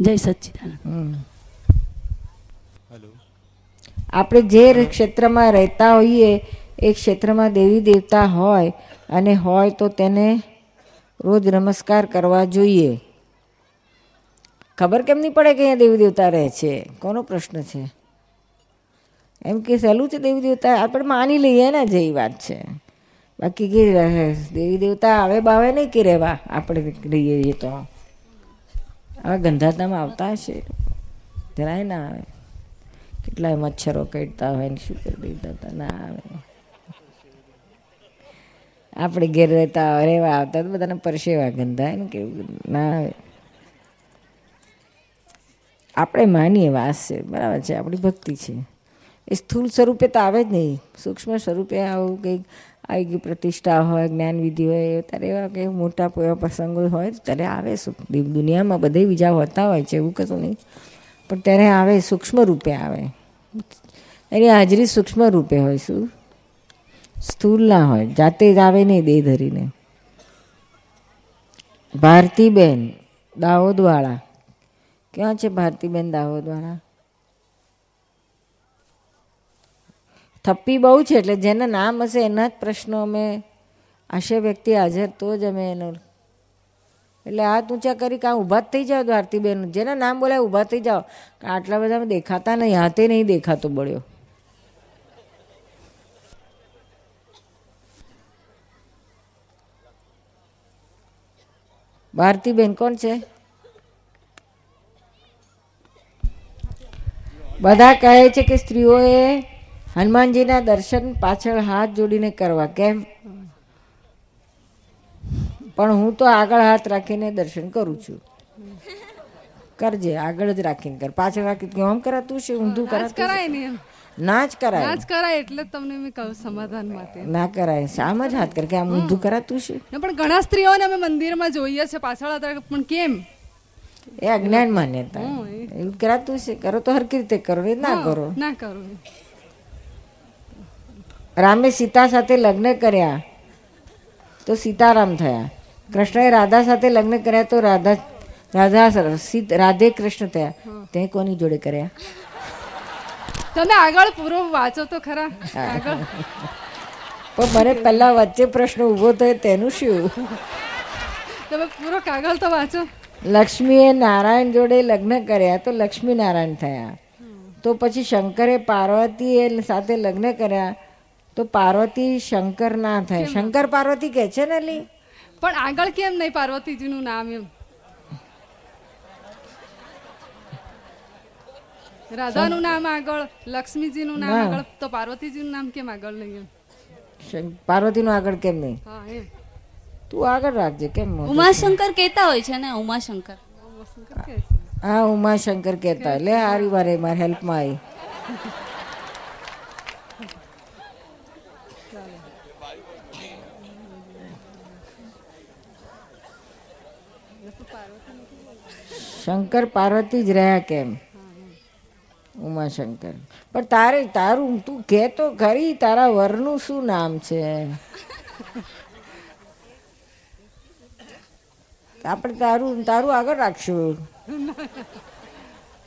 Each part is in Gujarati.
જય સચ્ચિદાનંદ. આપણે જે ક્ષેત્રમાં રહેતા હોઈએ એ ક્ષેત્રમાં દેવી દેવતા હોય અને હોય તો તેને રોજ નમસ્કાર કરવા જોઈએ. ખબર કેમ નહીં પડે કે અહીંયા દેવી દેવતા રહે છે? કોનો પ્રશ્ન છે? એમ કે સહેલું છે દેવી દેવતા? આપણે માની લઈએ ને જે વાત છે. બાકી કે રહે દેવી દેવતા આવે બાવે નહીં કે રહેવા? આપણે રહીએ તો. આ ગંધાતામાં આવતા હશે? જરાય ના આવે. કેટલાય મચ્છરો કડતા હોય ને શું કરી દીધા હતા ના આવે. આપણે ઘેર રહેતા રહેવા આવતા તો બધાને પરસેવા ગંધાય ને કેવું ના આવે. આપણે માનીએ વાસ છે. બરાબર છે. આપણી ભક્તિ છે. એ સ્થૂળ સ્વરૂપે તો આવે જ નહીં. સૂક્ષ્મ સ્વરૂપે આવું કંઈક આવી ગઈ પ્રતિષ્ઠા હોય જ્ઞાન વિધિ હોય, ત્યારે એવા કે મોટા એવા પ્રસંગો હોય, ત્યારે આવે સુખ. દુનિયામાં બધે બીજા હોતા હોય છે, એવું કશું નહીં. પણ ત્યારે આવે, સૂક્ષ્મ રૂપે આવે. એની હાજરી સૂક્ષ્મ રૂપે હોય શું? સ્થૂલ ના હોય. જાતે જ આવે નહીં દેહ ધરીને. ભારતીબેન દાહોદવાળા. ક્યાં છે ભારતીબેન દાહોદવાળા? થપ્પી બહુ છે એટલે જેના નામ હશે એના જ પ્રશ્નો અમે આશય વ્યક્તિ હાજર તો જ અમે એનો એટલે હાથ ઊંચા કરી કાં ઊભા થઈ જાઓ દ્વારતીબેન જેના નામ બોલાય ઊભા થઈ જાઓ આટલા બધા દેખાતા નહીં હાથે નહીં દેખાતો બળ્યો ભારતીબેન કોણ છે બધા કહે છે કે સ્ત્રીઓએ હનુમાનજીના દર્શન પાછળ હાથ જોડીને કરવા કેમ? પણ હું તો આગળ હાથ રાખીને દર્શન કરું છું. કરજે આગળ જ રાખીને કર. પાછળ રાખી આમ કરાતું છે ઊંધું ના કરાતું કરાય ને ના જ ના કરાય જ કરાય એટલે તમને મેં કહું સમાધાન માટે. ના કરાય. આમ જ હાથ કર કે આમ ઊંધું કરાતું છે? ને પણ ઘણા સ્ત્રીઓને અમે મંદિરમાં જોઈએ છે પાછળ પણ કેમ? એ અજ્ઞાન માન્યતા. એવું કરાતું છે? કરો તો હરકી રીતે કરો એ ના કરો. ના કરું. રામે સીતા સાથે લગ્ન કર્યા તો સીતારામ થયા. કૃષ્ણએ રાધા સાથે લગ્ન કર્યા તો રાધા રાધા રાધે કૃષ્ણ થયા. તે કોની જોડે કર્યા? તમે આગળ પૂરો વાંચો તો ખરા. આગળ. પણ મને પહેલા વચ્ચે પ્રશ્ન ઊભો થયો તેનું શું? તમે પૂરો કાગળ તો વાંચો. લક્ષ્મીએ નારાયણ જોડે લગ્ન કર્યા તો લક્ષ્મી નારાયણ થયા તો પછી શંકરે પાર્વતી સાથે લગ્ન કર્યા તો પાર્વતી શંકર ના થાય. શંકર પાર્વતી કે છે ને લી? પણ આગળ કેમ નહીં પાર્વતીજીનું નામ એમ? રાધાનું નામ આગળ લક્ષ્મીજીનું નામ આગળ તો પાર્વતીજીનું નામ કેમ આગળ નહીં એમ? પાર્વતીનું આગળ કેમ નહીં? હા એમ. તું આગળ રાખજે કેમ ઉમાશંકર કહેતા હોય છે ને ઉમાશંકર શંકર. કે છે. હા ઉમાશંકર કહેતા લે હારી વારે મારી હેલ્પમાં આવી શંકર પાર્વતી જ રહ્યા કેમ? ઉમાશંકર. પણ તારે તારું તું કે તો ખરી તારા વરનું શું નામ છે? આપણે તારું તારું આગળ રાખશું.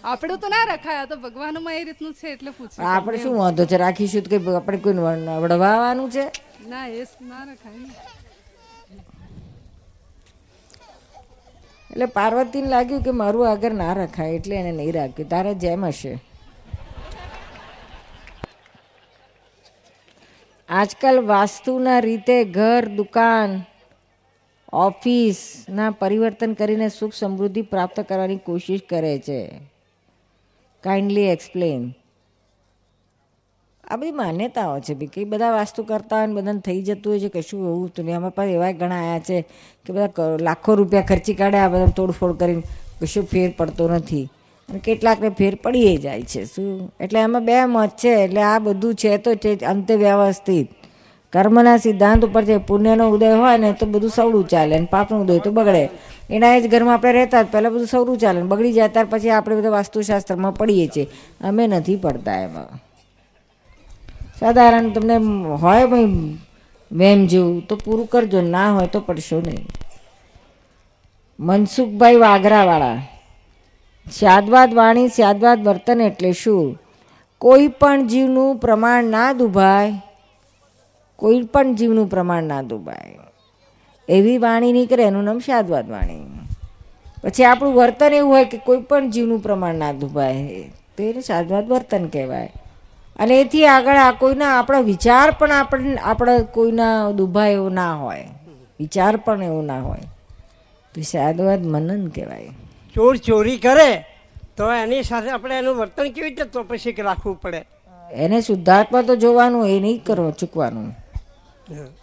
આપણે તો ના રખાય તો ભગવાનમાં એ રીતનું છે એટલે પૂછ્યું આપણે શું વાંધો છે? રાખીશું તો કે આપણે કોઈ વડવાવાનું છે? ના એ ના રખાય. એટલે પાર્વતીને લાગ્યું કે મારું આગળ ના રખાય, એટલે એને નહીં રાખ્યું. તારે જેમ હશે. આજકાલ વાસ્તુના રીતે ઘર, દુકાન ઓફિસના પરિવર્તન કરીને સુખ સમૃદ્ધિ પ્રાપ્ત કરવાની કોશિશ કરે છે. કાઇન્ડલી એક્સપ્લેન આ બધી માન્યતાઓ છે બી કે બધા વાસ્તુ કરતા હોય ને બધાને થઈ જતું હોય છે કશું એવું દુનિયામાં પણ એવા ઘણા આવ્યા છે કે બધા લાખો રૂપિયા ખર્ચી કાઢે, આ બધા તોડફોડ કરીને કશું ફેર પડતો નથી. અને કેટલાકને ફેર પડીએ જાય છે. શું? એટલે એમાં બે મત છે. એટલે આ બધું છે તો છે અંતે વ્યવસ્થિત. કર્મના સિદ્ધાંત ઉપર છે પુણ્યનો ઉદય હોય ને તો બધું સવડું ચાલે અને પાપનો ઉદય તો બગડે. એના જ ઘરમાં આપણે રહેતા પહેલાં બધું સવડું ચાલે બગડી જાય ત્યાર પછી આપણે બધા વાસ્તુશાસ્ત્રમાં પડીએ છીએ. અમે નથી પડતા એમાં. સાધારણ તમને હોય ભાઈ વેમ જેવું, તો પૂરું કરજો. ના હોય તો પડશો નહીં. મનસુખભાઈ વાઘરાવાળા, સ્યાદવાદ વાણી, સ્યાદવાદ વર્તન એટલે શું? કોઈ પણ જીવનું પ્રમાણ ના દુભાય, કોઈ પણ જીવનું પ્રમાણ ના દુભાય. એવી વાણી નીકળે, એનું નામ સ્યાદવાદ વાણી. પછી આપણું વર્તન એવું હોય કે કોઈ પણ જીવનું પ્રમાણ ના દુભાય. તેને શાદવાદ વર્તન કહેવાય. અને એથી આગળ આ કોઈના આપણા વિચાર પણ આપણે આપણા કોઈના દુભાય એવો ના હોય. વિચાર પણ એવો ના હોય. તો સાદવાદ મનન કહેવાય. ચોર ચોરી કરે તો એની સાથે આપણે એનું વર્તન કેવી રીતે તો કે રાખવું પડે? એને શુદ્ધાત્મા તો જોવાનું એ નહીં કરવું ચૂકવાનું.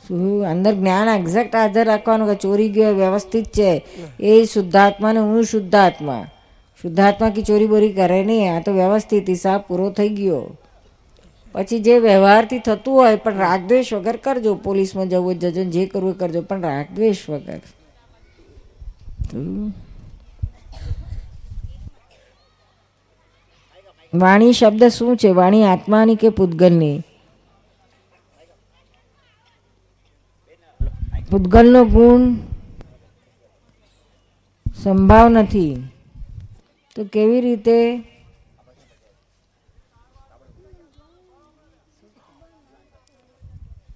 શું અંદર જ્ઞાન એક્ઝેક્ટ હાજર રાખવાનું કે ચોરી ગયો વ્યવસ્થિત છે. એ શુદ્ધાત્મા ને હું શુદ્ધાત્મા. શુદ્ધાત્મા કી ચોરી બોરી કરે નહીં આ તો વ્યવસ્થિત હિસાબ પૂરો થઈ ગયો. પછી જે વ્યવહારથી થતું હોય, પણ રાગદ્વેષ વગર કરજો, પોલીસમાં જવું જજો જે કરવું કરજો, પણ રાગદ્વેષ વગર. વાણી શબ્દ શું છે? વાણી આત્માની કે પૂતગલની? પૂતગલનો ગુણ સંભાવ નથી. તો કેવી રીતે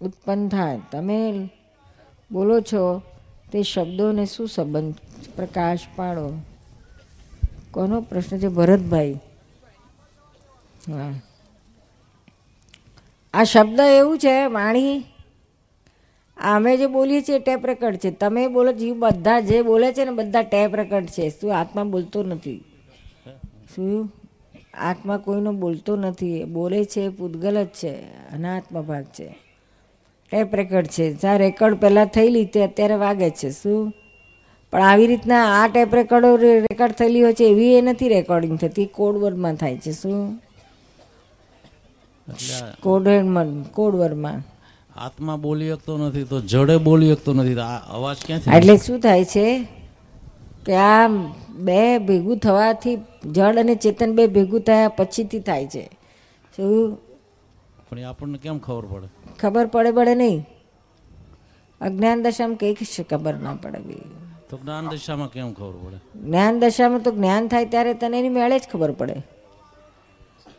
ઉત્પન્ન થાય. તમે બોલો છો તે શબ્દોને શું સંબંધ પ્રકાશ પાડો? કોનો પ્રશ્ન છે ભરતભાઈ? હા. આ શબ્દ એવું છે, વાણી, અમે જે બોલીએ છીએ ટેપ રેકર્ડ છે. તમે બોલો, જીવ બધા જે બોલે છે ને બધા ટેપ રેકર્ડ છે. શું આત્મા બોલતો નથી? શું? આત્મા કોઈનો બોલતો નથી. બોલે છે પૂતગલ જ છે, અનાત્મા ભાગ છે. ટેપ રેકર્ડ છે. જ્યાં રેકોર્ડ પહેલાં થયેલી તે અત્યારે વાગે છે. શું? પણ આવી રીતના આ ટેપ રેકોર્ડો રેકોર્ડ થયેલી હોય છે એવી એ નથી રેકોર્ડિંગ થતી. કોડ વર્ડમાં થાય છે. શું? કોડવર્ડમાં કોડવર્ડમાં કોડ વર્ડમાં કોડ વર્ડમાં આત્મા બોલી શકતો નથી તો જડે બોલી શકતો નથી. આ અવાજ ક્યાંથી એટલે શું થાય છે કે આ બે ભેગું થવાથી જળ અને ચેતન બે ભેગું થયા પછીથી થાય છે. શું? પણ આપણને કેમ ખબર પડે? ખબર પડે પડે નહીં. અજ્ઞાન દશામાં કંઈક શ- ખબર ના પડે તો જ્ઞાન દશામાં કેમ ખબર પડે? જ્ઞાન દશામાં તો જ્ઞાન થાય ત્યારે તને એની મેળે જ ખબર પડે.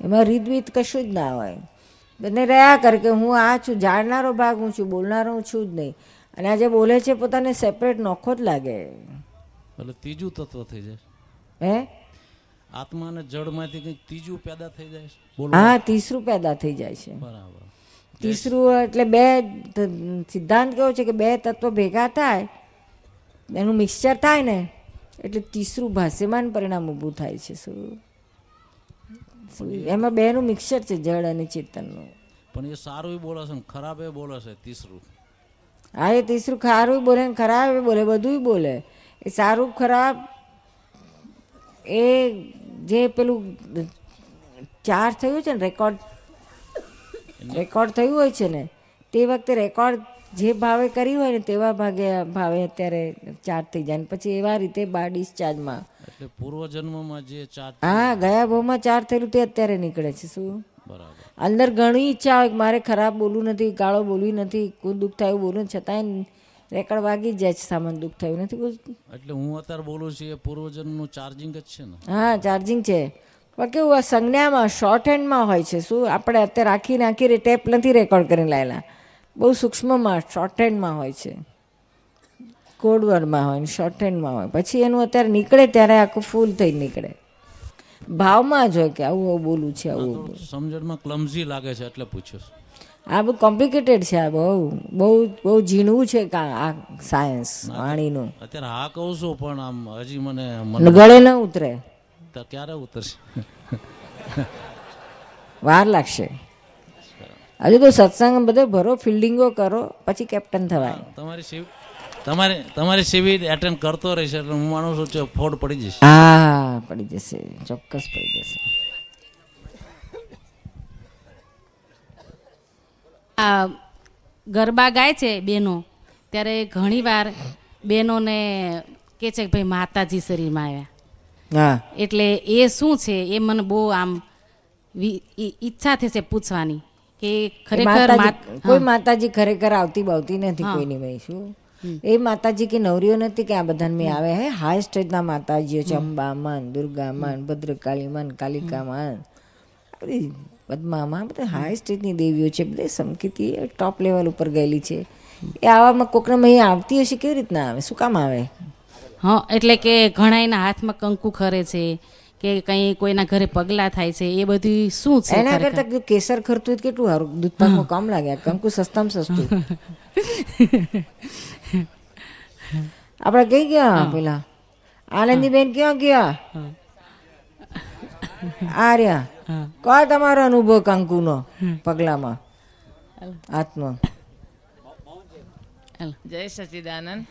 એમાં રીતવીત કશું જ ના હોય. બંને રહ્યા કરે કે હું આ છું જાણનારો ભાગ હું છું બોલનારો હું છું જ નહીં. અને આ જે બોલે છે પોતાને સેપરેટ નોખો જ લાગે. એટલે ત્રીજું તત્વ થઈ જાય. હે? આત્માને જળમાંથી કંઈક ત્રીજું પેદા થઈ જાય હા તીસરું પેદા થઈ જાય છે. બરાબર. તીસરું એટલે બે સિદ્ધાંત કેવો છે કે બે તત્વ ભેગા થાય એનું મિક્સચર થાય ને એટલે તીસરું ભાષ્યમાન પરિણામ ઊભું થાય છે શું? એમાં બેનું મિક્સચર છે જળ અને ચેતનનું. પણ એ સારું બોલે છે ખરાબ એ બોલે છે તીસરું. હા એ તીસરું ખારું બોલે ને ખરાબ એ બોલે બધું બોલે. એ સારું ખરાબ એ જે પેલું ચાર્જ થયું છે ને રેકોર્ડ રેકોર્ડ થયું હોય છે ને તે વખતે રેકોર્ડ જે ભાવે કરી હોય ને તેવા ભાગે ભાવે અત્યારે ચાર્જ થઈ જાય પછી એવા રીતે બાર ડિસ્ચાર્જમાં. એટલે પૂર્વજન્મમાં જે ચાર્જ હા ગયા ભાવમાં ચાર્જ થયેલું તે અત્યારે નીકળે છે શું? બરાબર. અંદર ઘણી ઈચ્છા હોય મારે ખરાબ બોલવું નથી ગાળો બોલવી નથી કોઈ દુઃખ થયું બોલું છતાંય રેકડ વાગી જાય છે સામાન દુઃખ થયું નથી બોલતું. એટલે હું અત્યારે બોલું છું એ પૂર્વજન્મનું ચાર્જિંગ જ છે ને? હા ચાર્જિંગ છે. પણ કેવું આ સંજ્ઞામાં શોર્ટ હેન્ડમાં હોય છે. શું આપણે અત્યારે આખી નાખી ટેપ નથી રેકોર્ડ કરીને લાયેલા? બહુ સૂક્ષ્મમાં શોર્ટ હેન્ડમાં હોય છે. કોડવર્ડમાં હોય ને શોર્ટ હેન્ડમાં હોય. પછી એનું અત્યારે નીકળે ત્યારે આખું ફૂલ થઈ નીકળે. ભાવમાં જ હોય કે આવું આવું બોલું છે આવું સમજણમાં ક્લમઝી લાગે છે એટલે પૂછ્યું. આ બહુ કોમ્પ્લિકેટેડ છે આ બહુ. બહુ બહુ ઝીણવું છે આ સાયન્સ વાણીનું. અત્યારે હા કહું છું પણ આમ હજી મને મને ગળે ન ઉતરે. તો ક્યારે ઉતરશે વાર લાગશે. હજુ તો સત્સંગ બધે ભરો ફિલ્ડિંગો કરો પછી કેપ્ટન થવાય. તમારી શિવ તમારે તમારી શિબિર એટેન્ડ કરતો રહીશ એટલે હું માનું છું કે ફોડ પડી જશે. હા પડી જશે. ચોક્કસ પડી જશે. આ ગરબા ગાય છે બેનો. ત્યારે ઘણીવાર બેનોને કે છે કે ભાઈ માતાજી શરીરમાં આવ્યા. એટલે એ શું છે? એ મને બહુ આમ ઈચ્છા થશે પૂછવાની કે ખરેખર કોઈ માતાજી ખરેખર આવતી બાવતી નથી કોઈની ભાઈ શું? એ માતાજી કે નવરીઓ નથી કે આ બધાને મેં આવે હે? હાઈ સ્ટેજના માતાજીઓ છે અંબામાન દુર્ગામાન ભદ્રકાળીમાન કાલિકામાન. બધી પદ્મામાં બધા હાઈ સ્ટેજની દેવીઓ છે બધી સમકીતી ટોપ લેવલ ઉપર ગયેલી છે. એ આવામાં કોકને અહીં આવતી હશે કેવી રીતના આવે? શું કામ આવે? હા એટલે કે ઘણા એના હાથમાં કંકુ ખરે છે કે કંઈ કોઈના ઘરે પગલા થાય છે એ બધું શું છે એના કરતા કેસર ખરતું હોય કેટલું સારું? દૂધ પાકમાં કામ લાગે કંકુ સસ્તામાં સસ્તું. આપણે કઈ ગયા પેલા? આનંદી બેન ક્યાં ગયા? આર્યા રહ્યા. તમારો અનુભવ કંકુનો પગલામાં? હાથમાં. જય સચિદાનંદ.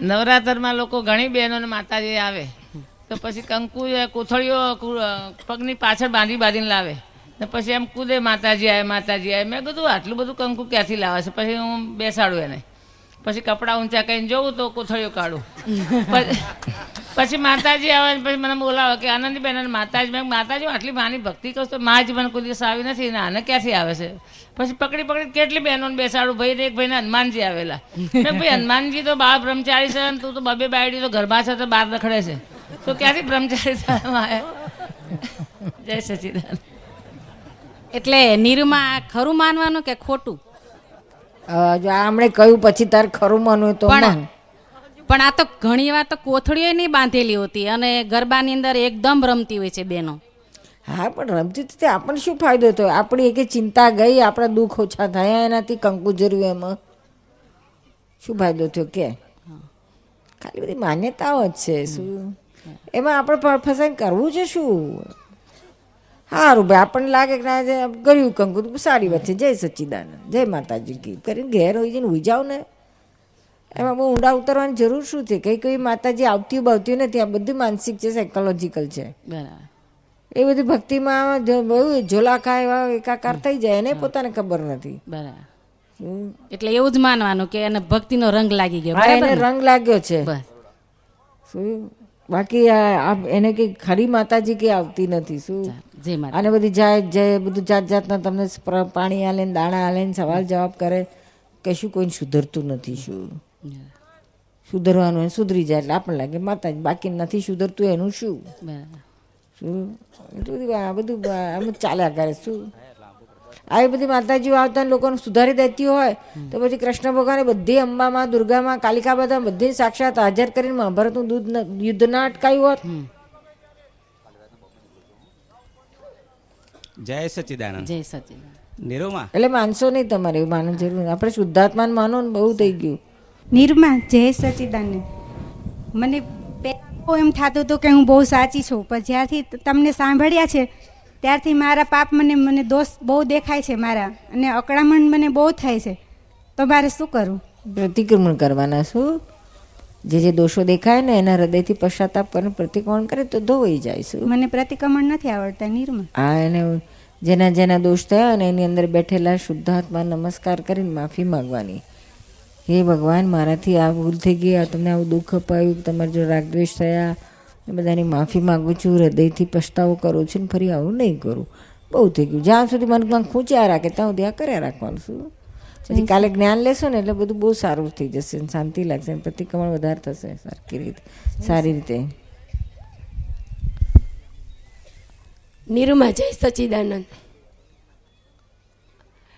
નવરાત્રમાં લોકો ઘણી બહેનોને માતાજી આવે. તો પછી કંકુ કોથળીઓ પગની પાછળ બાંધી બાંધીને લાવે. ને પછી એમ કૂદે માતાજી આવે માતાજી આવે મેં કીધું આટલું બધું કંકુ ક્યાંથી લાવે છે? પછી હું બેસાડું એને. પછી કપડાં ઊંચા કરીને જોઉં તો કોથળીઓ કાઢું. પછી- માતાજી આવે ને પછી મને બોલાવે કે આનંદી બેન માતાજી મેં માતાજી આટલી માની ભક્તિ કહું તો મા જ મને કોઈ દિવસ આવી નથી ને આને ક્યાંથી આવે છે? પછી પકડી પકડી કેટલી બહેનોને બેસાડું ભાઈ ને એક ભાઈને હનુમાનજી આવેલા. મેં ભાઈ હનુમાનજી તો બાર બ્રહ્મચારી છે ને તું તો બબે બાયડી તો ઘરમાં છે તો બહાર રખડે છે. તો ક્યાંથી બ્રહ્મચારી આવે જય સચિદાન એટલે નીરુમાં ખરું માનવાનું કે ખોટું? જો આ હમણે કહ્યું પછી તારે ખરું માનવું તો પણ પણ આ તો ઘણી વાર તો કોથળીઓ નહીં બાંધેલી હોતી અને ગરબાની અંદર એકદમ રમતી હોય છે બેનો હા પણ રમતી તે આપણને શું ફાયદો થયો? આપણી એક ચિંતા ગઈ આપણા દુઃખ ઓછા થયા એનાથી કંકુ જરૂર એમાં. શું ફાયદો થયો? કે? ખાલી બધી માન્યતાઓ જ છે શું? એમાં આપણે ફસાઈ કરવું છે શું? સારું ભાઈ આપણને લાગે કે ના કર્યું કંકુ તો સારી વાત છે. જય સચ્ચિદાનંદ જય માતાજી કી. કરીને ઘેર હોય જઈને ઉઈ જાઓ ને. એમાં બહુ ઊંડા ઉતરવાની જરૂર શું છે? કઈ કઈ માતાજી આવતી બાવતી નથી આ બધું માનસિક છે સાયકોલોજીકલ છે. બરાબર. એ બધી ભક્તિમાં બહુ ઝોલાકા એવા એકાકાર થઈ જાય એને પોતાને ખબર નથી. બરાબર. એટલે એવું જ માનવાનું કે એને ભક્તિનો રંગ લાગી ગયો એને રંગ લાગ્યો છે. શું? બાકી આ એને કઈ ખરી માતાજી કે આવતી નથી શું? અને બધી જાય જય બધું જાત જાતના તમને પાણી આલે દાણા આલે ને સવાલ જવાબ કરે કશું કોઈને સુધરતું નથી શું? સુધરવાનું હોય સુધરી જાય એટલે આપણને લાગે માતાજી બાકી નથી સુધરતું એનું શું? શું? બધું આ બધું આમ ચાલ્યા કરે શું? આવી બધી માતાજીઓ આવતા ને લોકોને સુધારી દેતી હોય તો પછી કૃષ્ણ ભગવાને બધી અંબામાં દુર્ગામાં કાલિકા બધા બધી સાક્ષાત હાજર કરીને મહાભારતનું દૂધ યુદ્ધ ના અટકાયું હોત. જય સચિદાનંદ. જય સચિદાનંદ. નિરોમા? એટલે માનશો નહીં તમારે એવું માનવું જરૂર આપણે શુદ્ધાત્માન માનો ને બહુ થઈ ગયું. નિર્મા જય સચિદાનંદ. મને પહેલાં એમ થતું હતું કે હું બહુ સાચી છું પણ જ્યારથી તમને સાંભળ્યા છે ત્યારથી મારા પાપ મને મને દોષ બહુ દેખાય છે મારા અને અકળામણ મને બહુ થાય છે. તો મારે શું કરવું પ્રતિક્રમણ કરવાના શું? જે જે દોષો દેખાય ને એના હૃદયથી પશ્ચાતાપ કરીને પ્રતિક્રમણ કરે તો ધોવાઈ જાય શું? મને પ્રતિક્રમણ નથી આવડતા નિર્મા. હા એને જેના જેના દોષ થયા અને એની અંદર બેઠેલા શુદ્ધાત્મા નમસ્કાર કરીને માફી માંગવાની. હે ભગવાન મારાથી આ ભૂલ થઈ ગઈ આ તમને આવું દુઃખ અપાયું તમારે જો રાગદ્વેષ થયા. એ બધાની માફી માગું છું હૃદયથી પછતાવો કરું છું ને ફરી આવું નહીં કરું. બહુ થઈ ગયું. જ્યાં સુધી મનમાં ખૂંચ્યા રાખે ત્યાં સુધી આ કર્યા રાખવાનું શું? પછી કાલે જ્ઞાન લેશો ને એટલે બધું બહુ સારું થઈ જશે શાંતિ લાગશે પ્રતિક્રમણ વધારે થશે સરખી રીતે. સારી રીતે. નિરૂમા જય સચિદાનંદ.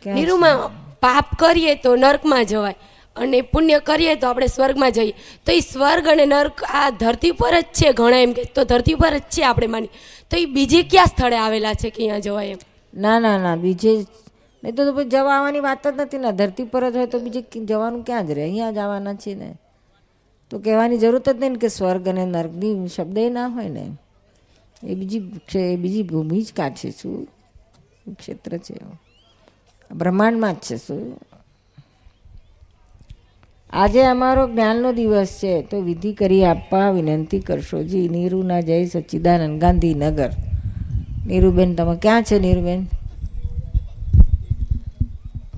નિરૂમા પાપ કરીએ તો નર્કમાં જવાય. અને પુણ્ય કરીએ તો આપણે સ્વર્ગમાં જઈએ. તો એ સ્વર્ગ અને નર્ક આ ધરતી પર જ છે ઘણા એમ કે. તો ધરતી પર જ છે આપણે માની. તો એ બીજે ક્યાં સ્થળે આવેલા છે કે અહીંયા જવાય એમ? ના ના ના, બીજે નહીં તો જવા આવવાની વાત જ નથી. ને, ધરતી પર જ હોય તો બીજે જવાનું ક્યાં જ રહે? અહીંયા જ આવવાના છે ને. તો કહેવાની જરૂરત જ નહીં ને કે સ્વર્ગ અને નર્કની શબ્દ ના હોય ને. એ બીજી છે એ બીજી ભૂમિ જ કાઢશે શું? ક્ષેત્ર છે. બ્રહ્માંડમાં જ છે શું? આજે અમારો જ્ઞાનનો દિવસ છે, તો વિધિ કરી આપવા વિનંતી કરશો. જી, નીરુના જય સચ્ચિદાનંદ ગાંધીનગર. નીરુબેન, તમે ક્યાં છે, નીરુબેન?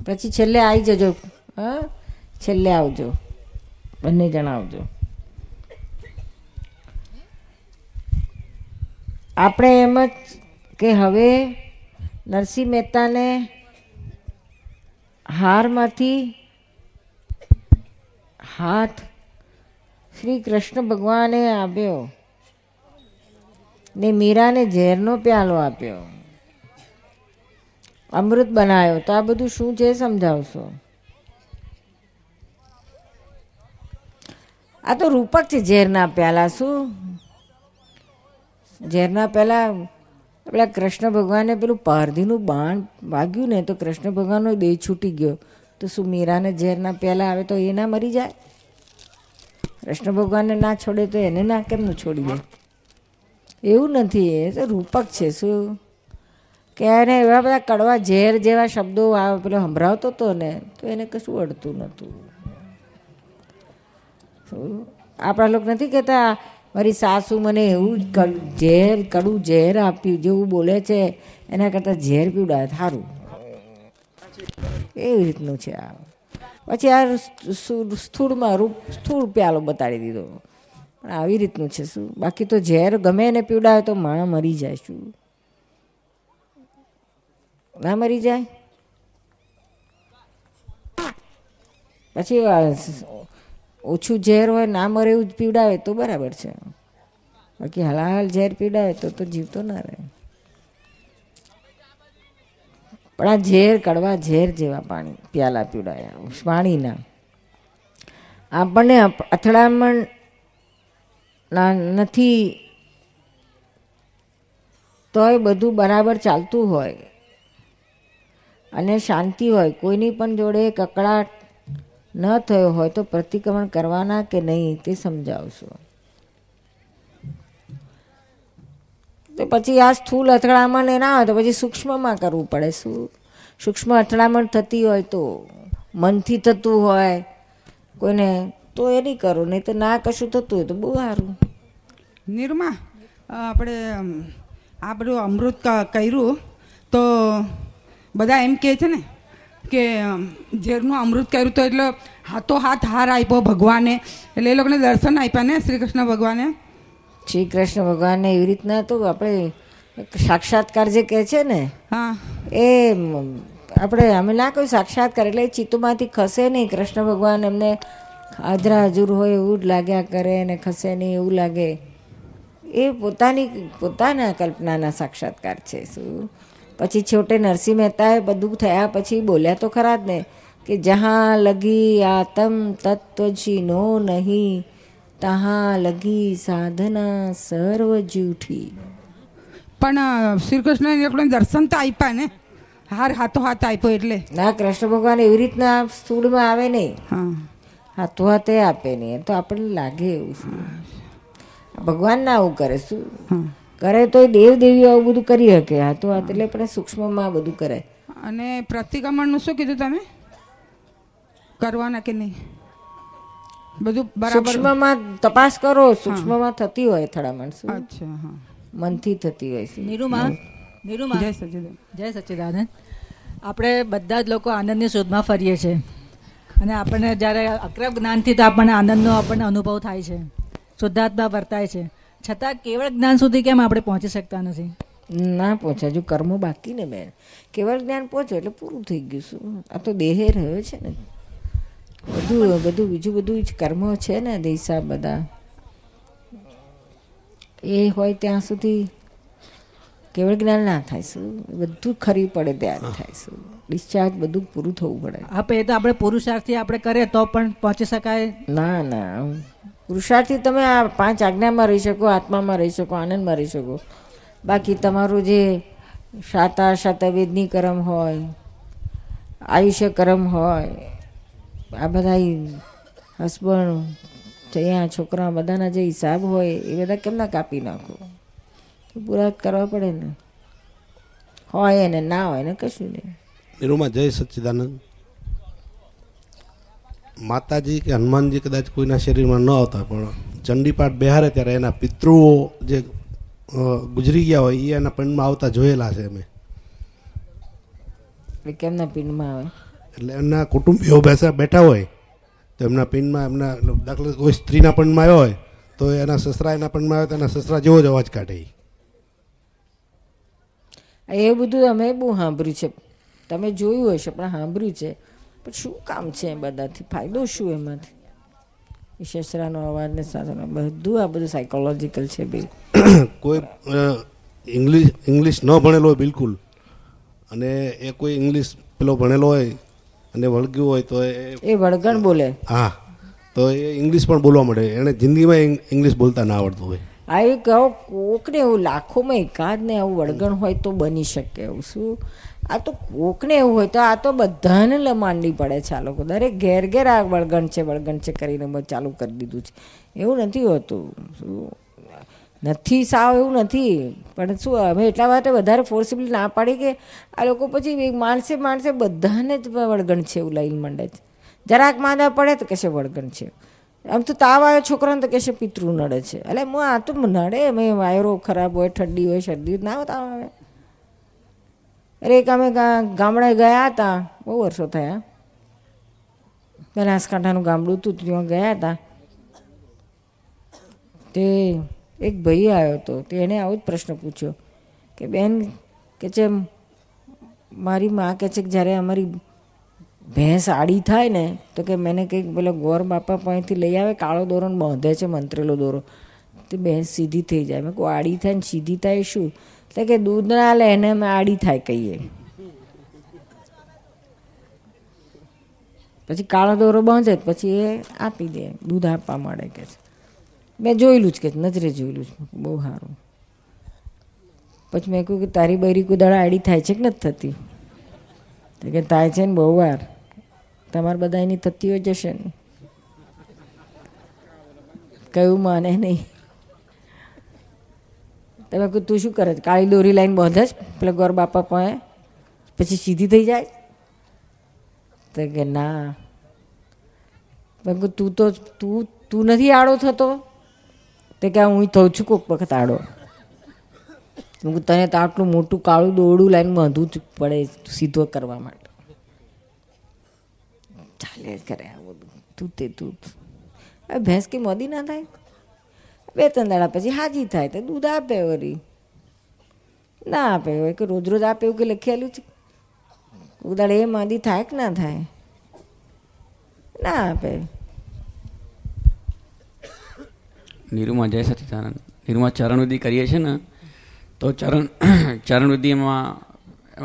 પછી છેલ્લે આવી જજો. હા? છેલ્લે આવજો. બંને જણાવજો આપણે એમ જ કે હવે નરસિંહ મહેતાને હારમાંથી હાથ. શ્રી કૃષ્ણ ભગવાને આપ્યો. ને મીરાને ઝેરનો પ્યાલો આપ્યો. અમૃત બનાવ્યો. તો આ બધું શું છે સમજાવશો? આ તો રૂપક છે ઝેરના પ્યાલા. શું? ઝેરના પહેલા પેલા કૃષ્ણ ભગવાને પેલું પારધીનું બાણ વાગ્યું ને, તો કૃષ્ણ ભગવાનનો દેહ છૂટી ગયો. તો શું મીરાને ઝેરના પહેલાં આવે તો એ ના મરી જાય? કૃષ્ણ ભગવાનને ના છોડે તો એને ના કેમનું છોડી દે એવું નથી, એ તો રૂપક છે, શું? કે એને એવા બધા કડવા ઝેર જેવા શબ્દો આ પેલો સંભળાવતો હતો ને, તો એને કશું અડતું નહોતું. આપણા લોકો નથી કહેતા, મારી સાસુ મને એવું ઝેર, કડું ઝેર આપ્યું, જેવું બોલે છે, એના કરતાં ઝેર પીવડાવે સારું એવી રીતનું છે આ. પછી આ સ્થૂ- સ્થૂળમાં રૂપ, સ્થૂળ પ્યાલો બતાડી દીધો. પણ આવી રીતનું છે શું? બાકી તો ઝેર ગમે એને પીવડાવે તો માણસ મરી જાય શું? ના મરી જાય? પછી ઓછું ઝેર હોય, ના મરે એવું જ પીવડાવે તો બરાબર છે. બાકી હલાહલ ઝેર પીવડાવે તો તો જીવતો ના રહે. પણ આ ઝેર કડવા ઝેર જેવા પાણી પ્યાલા પીવડાયા. પાણીના આપણને અથડામણ નથી તોય બધું બરાબર ચાલતું હોય. અને શાંતિ હોય. કોઈની પણ જોડે કકડાટ ન થયો હોય તો પ્રતિક્રમણ કરવાના કે નહીં તે સમજાવશો. તો પછી આ સ્થૂલ અથડામણ એ ના હોય તો પછી સૂક્ષ્મમાં કરવું પડે. શું સૂક્ષ્મ અથડામણ થતી હોય તો મનથી થતું હોય, કોઈને તો એ નહીં કરો, નહીં તો ના કશું થતું હોય તો બહુ સારું. નિરમા આપણે આ બધું અમૃત કર્યું તો બધા એમ કહે છે ને કે ઝેરનું અમૃત કર્યું તો એટલે હાથો હાથ હાર આપ્યો ભગવાને. એટલે એ લોકોને દર્શન આપ્યા ને શ્રી કૃષ્ણ ભગવાને. શ્રી કૃષ્ણ ભગવાનને એવી રીતના તો આપણે સાક્ષાત્કાર જે કહે છે ને હા. એ આપણે અમે ના કહ્યું સાક્ષાત્કાર એટલે ચિત્તમાંથી ખસે નહીં. કૃષ્ણ ભગવાન એમને હાજરા હજુર હોય એવું જ લાગ્યા કરે ને ખસે નહીં એવું લાગે. એ પોતાની પોતાના કલ્પનાના સાક્ષાત્કાર છે શું? પછી છોટે નરસિંહ મહેતાએ બધું થયા પછી બોલ્યા તો ખરા જ ને કે જહાં લગી આતમ તત્વ નો નહીં. તહાં લગી સાધના સર્વ જૂઠી પણ શ્રી કૃષ્ણ લોકોને દર્શન તો આપ્યા ને? હાર હાથો હાથ આપ્યો એટલે? ના કૃષ્ણ ભગવાન એવી રીતના સ્થૂળમાં આવે નહીં હા. હાથો હાથે આપે નહીં તો આપણને લાગે એવું ભગવાન ના આવું કરે શું? કરે તો દેવ દેવીઓ આવું બધું કરી શકે હાથો હાથ એટલે પણ સૂક્ષ્મમાં બધું કરે. અને પ્રતિક્રમણનું શું કીધું તમે? કરવાના કે નહીં? બધું બરાબર સૂક્ષ્મમાં તપાસ કરો સૂક્ષ્મમાં થતી હોય અથડામણ શું? અચ્છા હા. મનથી થતી હોય છે નિરૂમા નિરૂમા. જય સચિદાન જય સચિદાનંદ. આપણે બધા જ લોકો આનંદની શોધમાં ફરીએ છીએ. અને આપણને જ્યારે અક્રમ જ્ઞાનથી તો આપણને આનંદનો આપણને અનુભવ થાય છે. શુદ્ધાત્મા વર્તાય છે. છતાં કેવળ જ્ઞાન સુધી કેમ આપણે પહોંચી શકતા નથી? ના પહોંચે હજુ કર્મો બાકી ને બેન. કેવળ જ્ઞાન પહોંચો એટલે પૂરું થઈ ગયું શું? આ તો દેહે રહ્યો છે ને. બધું બધું બીજું બધું જ કર્મો છે ને દેસા બધા. એ હોય ત્યાં સુધી કેવળ જ્ઞાન ના થાય શું? બધું ખરી પડે ત્યારે થાય શું? ડિસ્ચાર્જ બધું પૂરું થવું પડે. આપણે એ તો આપણે પુરુષાર્થથી આપણે કરીએ તો પણ પહોંચી શકાય. ના ના પુરુષાર્થથી તમે આ પાંચ આજ્ઞામાં રહી શકો આત્મામાં રહી શકો આનંદમાં રહી શકો. બાકી તમારું જે શાતા શાતવેદની કરમ હોય આયુષ્ય કરમ હોય આ બધા હસબન્ડ અહીંયા છોકરા બધાના જે હિસાબ હોય એ બધા કેમના કાપી નાખો? પૂરા કરવા પડે ને. હોય ને ના હોય ને કશું નહીં. નિરૂમાં જય સચ્ચિદાનંદ. માતાજી કે હનુમાનજી કદાચ કોઈના શરીરમાં ન આવતા પણ ચંડીપાઠ બેહારે ત્યારે એના પિતૃઓ જે ગુજરી ગયા હોય એ એના પિંડમાં આવતા જોયેલા છે અમે. કેમના પિંડમાં આવે? એટલે એમના કુટુંબીઓ બેસા બેઠા હોય તો એમના પિંડમાં એમના દાખલા કોઈ સ્ત્રીના પણમાં આવ્યો હોય તો એના સસરા એના પણમાં આવે તો એના સસરા જેવો જ અવાજ કાઢે. એ બધું અમે બહુ સાંભળ્યું છે. તમે જોયું હશે પણ સાંભળ્યું છે. પણ શું કામ છે એ બધાથી? ફાયદો શું એમાંથી? સસરાનો અવાજ સાથે બધું આ બધું સાયકોલોજીકલ છે બી કોઈ ઇંગ્લિશ ઇંગ્લિશ ન ભણેલો હોય બિલકુલ અને એ કોઈ ઇંગ્લિશ પેલો ભણેલો હોય અને વળગ્યું હોય તો એ એ વળગણ બોલે. હા. તો એ ઇંગ્લિશ પણ બોલવા મળે એને જિંદગીમાં ઇંગ્લિશ બોલતા ના આવડતું હોય. આ એક કહો કોકને એવું લાખોમાં એકાદ ને આવું વળગણ હોય તો બની શકે એવું. શું? આ તો કોકને એવું હોય તો આ તો બધાને લ- માંડી પડે છે આ લોકો. દરેક ઘેર ઘેર આ વળગણ છે વળગણ છે કરીને ચાલુ કરી દીધું છે. એવું નથી હોતું. શું? નથી, સાવ એવું નથી. પણ શું, અમે એટલા માટે વધારે ફોર્સિબલી ના પાડી કે આ લોકો પછી માણસે માણસે બધાને જ વળગણ છે એવું લઈને માંડે છે. જરાક માંદા પડે તો કહેશે વળગણ છે. આમ તો તાવ આવે છોકરાને તો કહેશે પિતૃ નડે છે. એટલે હું આ તો નડે, અમે વાયરો ખરાબ હોય, ઠંડી હોય, શરદી ના હોય તાવ આવે. અરે એક અમે ગામડે ગયા હતા, બહુ વર્ષો થયા. બનાસકાંઠાનું ગામડું હતું, ત્યાં ગયા હતા. તે એક ભાઈ આવ્યો હતો. તે એણે આવો જ પ્રશ્ન પૂછ્યો કે, બેન, કે છે, મારી માં કહે છે કે જ્યારે અમારી ભેંસ આડી થાય ને, તો કે મેં કંઈક પેલો ગોર બાપા પાસેથી લઈ આવે, કાળો દોરો બાંધે છે મંત્રેલો દોરો. તે ભેંસ સીધી થઈ જાય. મેં કહું, આડી થાય ને સીધી થાય શું? એટલે કે દૂધ ના લે એને અમે આડી થાય કહીએ. પછી કાળો દોરો બાંધે, પછી એ આપી દે, દૂધ આપવા મળે કે છે. મેં જોયેલું જ કે નજરે જોયેલું છે બહુ સારું. પછી મેં કહ્યું કે તારી બૈરી કુદાડા આડી થાય છે કે નથી થતી? તો કે થાય છે ને બહુ વાર. તમારે બધા એની થતી હોય જશે ને. કયું માને નહીં. તમે કહું તું શું કરે કાળી દોરી લાઈન બાંધે જ પેલા ગોર બાપા પાસે? પછી સીધી થઈ જાય? તો કે ના. મેં તું તો, તું તું નથી આડો થતો? તો કે હું થઉં છું કોઈક વખત આડો. હું તને તો આટલું મોટું કાળું દોરડું લાઈન બાંધવું જ પડે સીધો કરવા માટે. ચાલે કરે તું તે તું હવે ભેંસ કે મોદી ના થાય? બે ત્રણ દાડા પછી હાજી થાય, તો દૂધ આપે વળી ના આપે હોય કે રોજ રોજ આપે એવું કે લખેલું છે. ઉદાડે એ માદી થાય કે ના થાય? ના આપે. નિરૂમાં જય સચિદાનંદ. નિરૂમા ચરણવિધિ કરીએ છીએ ને, તો ચરણ ચરણવિધિમાં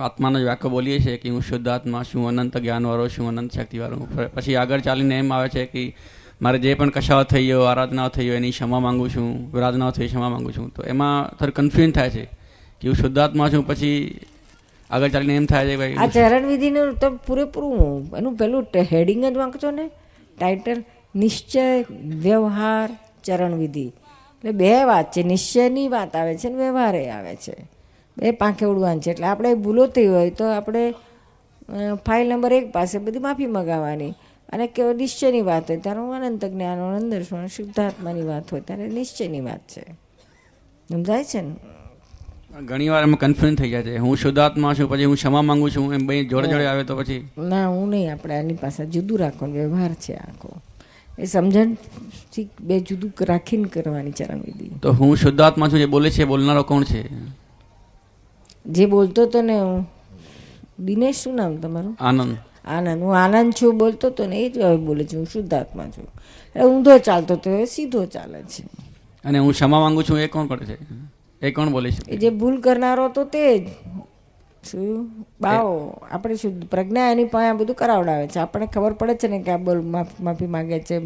આત્માનો જ વાક્ય બોલીએ છીએ કે હું શુદ્ધ આત્મા, છું અનંત જ્ઞાનવાળો, છું અનંત શક્તિવાળો. પછી આગળ ચાલીને એમ આવે છે કે મારે જે પણ કશાઓ થઈ ગયો આરાધનાઓ થઈ ગયો એની ક્ષમા માંગુ છું, વિરાધનાઓ થઈ ક્ષમા માંગુ છું. તો એમાં થોડું કન્ફ્યુઝન થાય છે કે હું શુદ્ધાત્મા છું, પછી આગળ ચાલીને એમ થાય છે ભાઈ આ ચરણ તો પૂરેપૂરું એનું પેલું હેડિંગ જ વાંચો ને. ટાઇટલ નિશ્ચય, વ્યવહાર ચરણ વિધિ એટલે બે વાત છે નિશ્ચયની વાત આવે છે ને વ્યવહારે આવે છે. બે પાંખે ઉડવાનું છે. એટલે આપણે ભૂલો થઈ હોય તો આપણે ફાઇલ નંબર એક પાસે બધી માફી મગાવવાની. અને કેવળ નિશ્ચયની વાત હોય ત્યારે હું અનંત જ્ઞાન દર્શન શુદ્ધાત્માની વાત હોય ત્યારે નિશ્ચયની વાત છે. સમજાય છે ને? ઘણી વાર એમાં કન્ફ્યુઝન થઈ જાય છે. હું શુદ્ધાત્મા છું પછી હું ક્ષમા માંગુ છું એમ બે જોડે જોડે આવે તો પછી? ના હું નહીં આપણે આની પાસે જુદું રાખવાનું વ્યવહાર છે આખો. એ સમજણથી બે જુદું રાખીને કરવાની ચરણવિધિ તો હું શુદ્ધાત્મા છું જે બોલે છે બોલનારો કોણ છે? જે બોલતો હતો ને હું. દિનેશ શું નામ તમારું? આનંદ. આનંદ. હું આનંદ છું બોલતો હતો ને એ જ હવે બોલે છે હું શુદ્ધાત્મા છું. એટલે ઊંધો ચાલતો હતો એ સીધો ચાલે છે. અને હું ક્ષમા માંગુ છું એ કોણ કરે છે? એ કોણ બોલે છે? એ જે ભૂલ કરનારો હતો તે જ. શું બાવો આપણે શું પ્રજ્ઞા એની પાસે આ બધું કરાવડાવે છે. આપણને ખબર પડે છે ને કે આ બોલ માફ- માફી માગે છે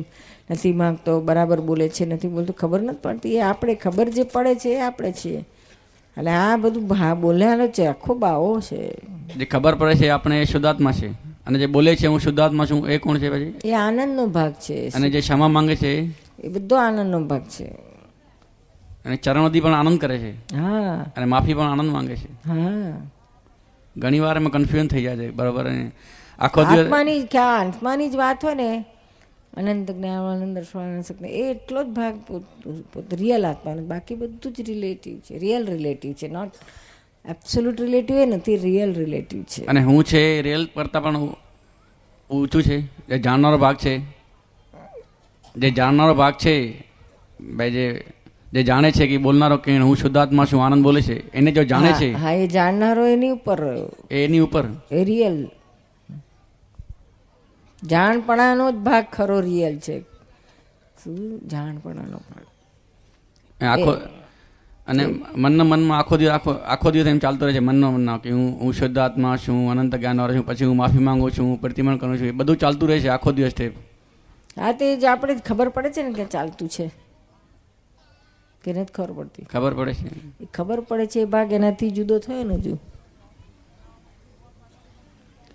નથી માંગતો બરાબર બોલે છે નથી બોલતો. ખબર નથી પડતી. એ આપણે ખબર જે પડે છે એ આપણે છીએ. એટલે આ બધું ભા બોલ્યાનો છે આખો બાવો છે. જે ખબર પડે છે આપણે એ શુદ્ધાત્મા છે. અને જે બોલે છે હું શુદ્ધાત્મા છું એ કોણ છે પછી? એ આનંદનો ભાગ છે. અને જે ક્ષમા માંગે છે એ બધો આનંદનો ભાગ છે. અને ચરણોથી પણ આનંદ કરે છે. હા. અને માફી પણ આનંદ માંગે છે. હા. ઘણી વાર અમે કન્ફ્યુઝન થઈ જાય છે બરાબર? આખો દિવસ આત્માની ક્યાં આત્માની જ વાત હોય ને અનંત જ્ઞાન આનંદ દર્શન એ એટલો જ ભાગ રિયલ આત્માનો. બાકી બધું જ રિલેટિવ છે રિયલ રિલેટિવ છે. નોટ એબ્સોલ્યુટ રિલેટિવ એ નથી રિયલ રિલેટિવ છે. અને હું છે રિયલ કરતાં પણ ઊંચું છે જે જાણનારો ભાગ છે. જે જાણનારો ભાગ છે ભાઈ જે જે જાણે છે કે બોલનારો કે હું શુદ્ધાત્મા છું આનંદ બોલે છે એને જો જાણે છે હા, એ જાણનારો એની ઉપર એની ઉપર. એ રિયલ જાણપણાનો જ ભાગ ખરો રિયલ છે. શું જાણપણાનો ભાગ? આખો અને મનના મનમાં આખો દિવસ આખો આખો દિવસ એમ ચાલતો રહે છે મનનો મનના કે હું હું શુદ્ધ આત્મા છું અનંત જ્ઞાનવાળો છું પછી હું માફી માંગુ છું હું પ્રતિમણ કરું છું એ બધું ચાલતું રહે છે આખો દિવસ સ્ટેપ હા તે જ આપણે જ ખબર પડે છે ને કે ચાલતું છે. કે નથી ખબર પડતી. ખબર પડે છે. એ ખબર પડે છે એ ભાગ એનાથી જુદો થયો ને હજુ.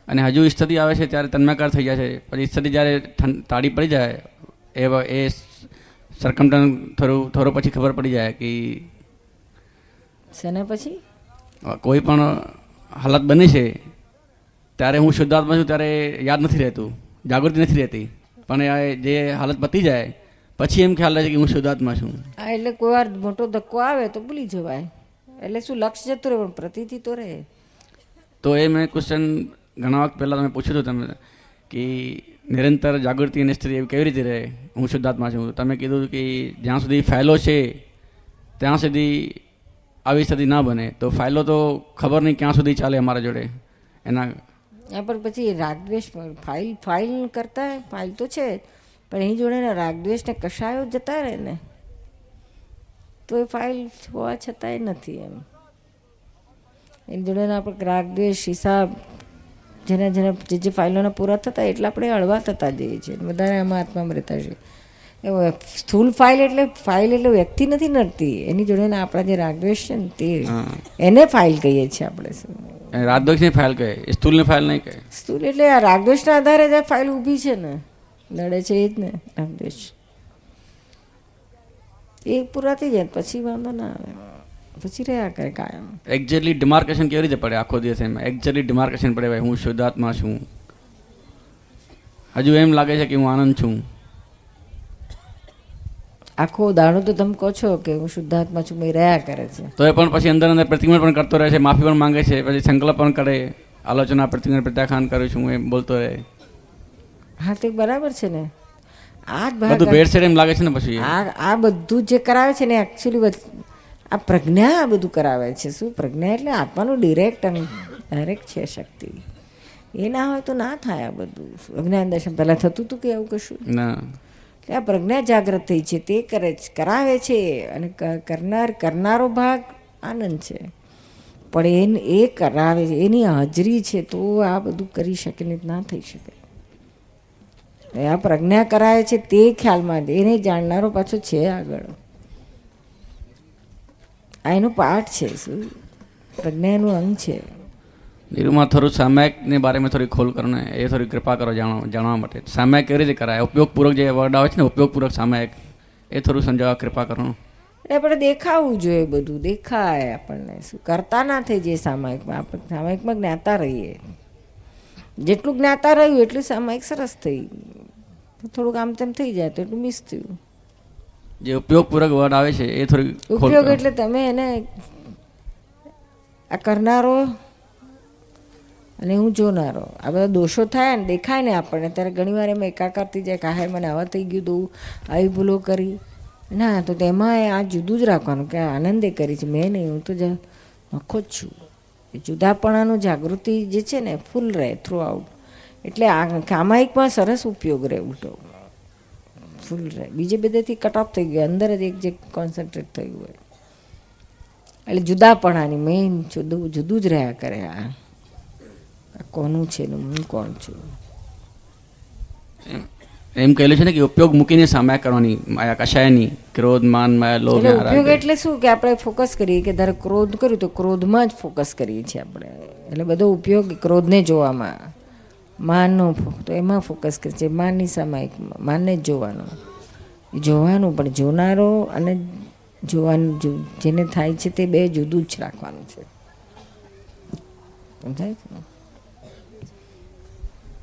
અને હજુ સ્થિતિ આવે છે ત્યારે તન્માકાર થઈ જાય છે. પછી સ્થિતિ જ્યારે તાળી પડી જાય એ એ સરકમટન થોડું થોડો પછી ખબર પડી જાય કે શેના પછી? કોઈ પણ હાલત બને છે ત્યારે હું શુદ્ધાત્મા છું ત્યારે યાદ નથી રહેતું જાગૃતિ નથી રહેતી. પણ જે હાલત પતી જાય પછી એમ ખ્યાલ રહે છે કે હું શુદ્ધાત્મા છું. હા એટલે કોઈ વાર મોટો ધક્કો આવે તો ભૂલી જવાય. એટલે શું લક્ષ જતું રહે પણ પ્રતિથી તો રહે. તો એ મેં ક્વેશ્ચન ઘણા વખત પહેલાં તમે પૂછ્યું હતું તમે કે નિરંતર જાગૃતિ અને સ્થિતિ એવી કેવી રીતે રહે? હું શુદ્ધાત્મા છું. તમે કીધું કે જ્યાં સુધી ફાઇલો છે ત્યાં સુધી આવી સ્થિતિ ના બને. તો ફાઇલો તો ખબર નહીં ક્યાં સુધી ચાલે અમારા જોડે. એના પણ પછી રાગદ્વેષ ફાઇલ ફાઇલ કરતા ફાઇલ તો છે. પણ એની જોડે ને રાગદ્વેષ ને કશાયો જતા રહે ને? તો એ ફાઇલ હોવા છતાંય નથી એમ. એની જોડે આપણે રાગદ્વેષ હિસાબ જેના જેના જે જે ફાઇલોના પૂરા થતા એટલે આપણે હળવા થતા જઈએ છીએ. વધારે આમાં આત્મામાં રહેતા છીએ એવું સ્થૂલ ફાઇલ એટલે ફાઇલ એટલે વ્યક્તિ નથી નડતી. એની જોડે આપણા જે રાગદ્વેષ છે ને તે એને ફાઇલ કહીએ છીએ આપણે. રાગદ્વેષની ફાઇલ કહે સ્થૂલ સ્થૂલની ફાઇલ નહીં કહે સ્થૂલ એટલે આ રાગદ્વેષના આધારે જ ફાઇલ ઊભી છે ને. નડે છે એ જ ને રાગદ્વેષ એ પૂરા થઈ જાય પછી વાંધો ના આવે. પછી રહ્યા કરે કાયમ. એક્ઝેક્ટલી ડિમાર્કેશન કેવી રીતે પડે આખો દિવસ એમ? એક્ઝેક્ટલી ડિમાર્કેશન પડે ભાઈ હું શુદ્ધાત્મા છું. હજુ એમ લાગે છે કે હું આનંદ છું. આખો દાડો તો તમે કહો છો કે હું શુદ્ધાત્મા છું મેં રહ્યા કરે છે. તો એ પણ પછી અંદર અંદર પ્રતિક્રમણ પણ કરતો રહે છે માફી પણ માંગે છે પછી સંકલ્પ પણ કરે. આલોચના પ્રતિક્રમણ પ્રત્યાખ્યાન કરું છું હું એમ બોલતો રહે. હા તો બરાબર છે ને. આ બધું ભેળસેળ એમ લાગે છે ને પછી? આ આ બધું જે કરાવે છે ને એકચ્યુઅલી આ પ્રજ્ઞા આ બધું કરાવે છે. શું પ્રજ્ઞા? એટલે આત્માનું ડિરેક્ટ અને ડાયરેક્ટ છે શક્તિ. એ ના હોય તો ના થાય આ બધું. અજ્ઞાન દર્શન પહેલાં થતું હતું કે આવું કશું? ના. એટલે આ પ્રજ્ઞા જાગૃત થઈ છે. તે કરે કરાવે છે અને કરનાર કરનારો ભાગ આનંદ છે. પણ એ એ કરાવે છે એની હાજરી છે તો આ બધું કરી શકે ને ના થઈ શકે. આ પ્રજ્ઞા કરાય છે તે ખ્યાલમાં એને જાણનારો પાછો છે આગળ. આ એનો પાઠ છે શું? પ્રજ્ઞાનું અંગ છે. નિરૂમાં થોડું સામાયિકને બારેમાં થોડી ખોલ કરો ને એ થોડી કૃપા કરો જાણવા જાણવા માટે. સામાયિક કેવી રીતે કરાય? ઉપયોગપૂર્વક જે વર્ડ આવે છે ને ઉપયોગપૂર્વક સામાયિક એ થોડું સમજાવવા કૃપા કરો. આપણે દેખાવું જોઈએ બધું. દેખાય આપણને શું? કરતા ના થઈ જઈએ સામાયિકમાં. આપણે સામાયિકમાં જ્ઞાતા રહીએ. જેટલું જ્ઞાતા રહ્યું એટલું સામાયિક સરસ થઈ. થોડુંક આમ તેમ થઈ જાય તો એટલું મિસ થયું. જે ઉપયોગપૂર્વક વર્ડ આવે છે એ થોડી ઉપયોગ એટલે તમે એને આ કરનારો અને હું જોનારો. આ બધા દોષો થાય ને દેખાય ને આપણને. ત્યારે ઘણીવાર એમાં એકાકાર થઈ જાય કે હા મને આવા થઈ ગયું તું આવી ભૂલો કરી. ના તો તેમાં આ જુદું જ રાખવાનું કે આનંદે કરી છે. મેં નહીં હું તો જ નખો જ છું. જુદાપણાનું જાગૃતિ જે છે ને ફૂલ રહે થ્રુ આઉટ એટલે આ કામાયિકમાં સરસ ઉપયોગ રહે ઉલટો. ફૂલ રહે. બીજે બધેથી કટ ઓફ થઈ ગયો. અંદર જ એક જે કોન્સન્ટ્રેટ થયું હોય. એટલે જુદાપણાની મેઇન જુદું જુદું જ રહ્યા કરે આ. કોનું છે હું કોણ છું? એમ કહેલું છે ને કે ઉપયોગ મૂકીને સામાયિક કરવાની માયા કશાયની ક્રોધ માન માયા લોભ ઉપયોગ એટલે શું? કે આપણે ફોકસ કરીએ કે ધારે ક્રોધ કર્યું તો ક્રોધમાં જ ફોકસ કરીએ છીએ આપણે. એટલે બધો ઉપયોગ ક્રોધને જોવામાં. માનનો તો એમાં ફોકસ કરીએ છીએ. માનની સામાયિકમાં માનને જ જોવાનું. જોવાનું પણ જોનારો અને જોવાનું જેને થાય છે તે બે જુદું જ રાખવાનું છે. સમજાય છે?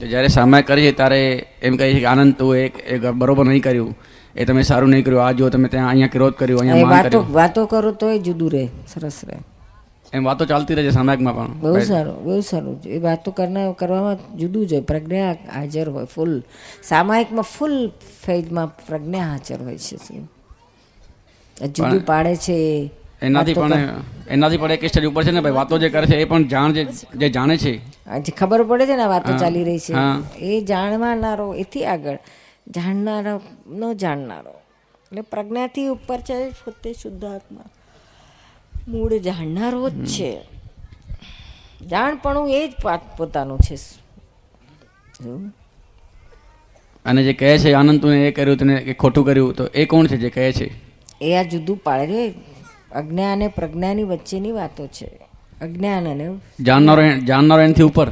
તો જ્યારે સામાયિક કરીએ ત્યારે એમ કહીએ છે કે આનંદ તું એક બરોબર નહીં કર્યું. એ તમે સારું નહીં કર્યું. આ જો તમે ત્યાં અહીંયા ક્રોધ કર્યું અહીંયા વાતો વાતો કરો તો એ જુદું રહે સરસ રહે. એમ વાતો ચાલતી રહે છે સામાયિકમાં બહુ સારું બહુ સારું. એ વાતો કરના કરવામાં જુદું જ હોય. પ્રજ્ઞા હાજર હોય ફૂલ. સામાયિકમાં ફૂલ ફેજમાં પ્રજ્ઞા હાજર હોય છે આ જુદું પાડે છે એનાથી પણ એનાથી પણ એક સ્ટેજ ઉપર છે ને ભાઈ વાતો જે કરે છે એ પણ જાણ જે જાણે છે. જે ખબર પડે છે ને વાતો ચાલી રહી છે એ જાણવાનારો એથી આગળ જાણનારો ન જાણનારો. એટલે પ્રજ્ઞાથી ઉપર છે પોતે શુદ્ધ આત્મા. મૂળ જાણનારો જ છે. જાણપણું એ જ પાત- પોતાનું છે. અને જે કહે છે આનંદ તું એ કર્યું તને ખોટું કર્યું તો એ કોણ છે જે કહે છે? એ આ જુદું પાડે છે અજ્ઞાન અને પ્રજ્ઞાની વચ્ચેની વાતો છે. અજ્ઞાન અને જાણનારો જાણનારો એનાથી ઉપર.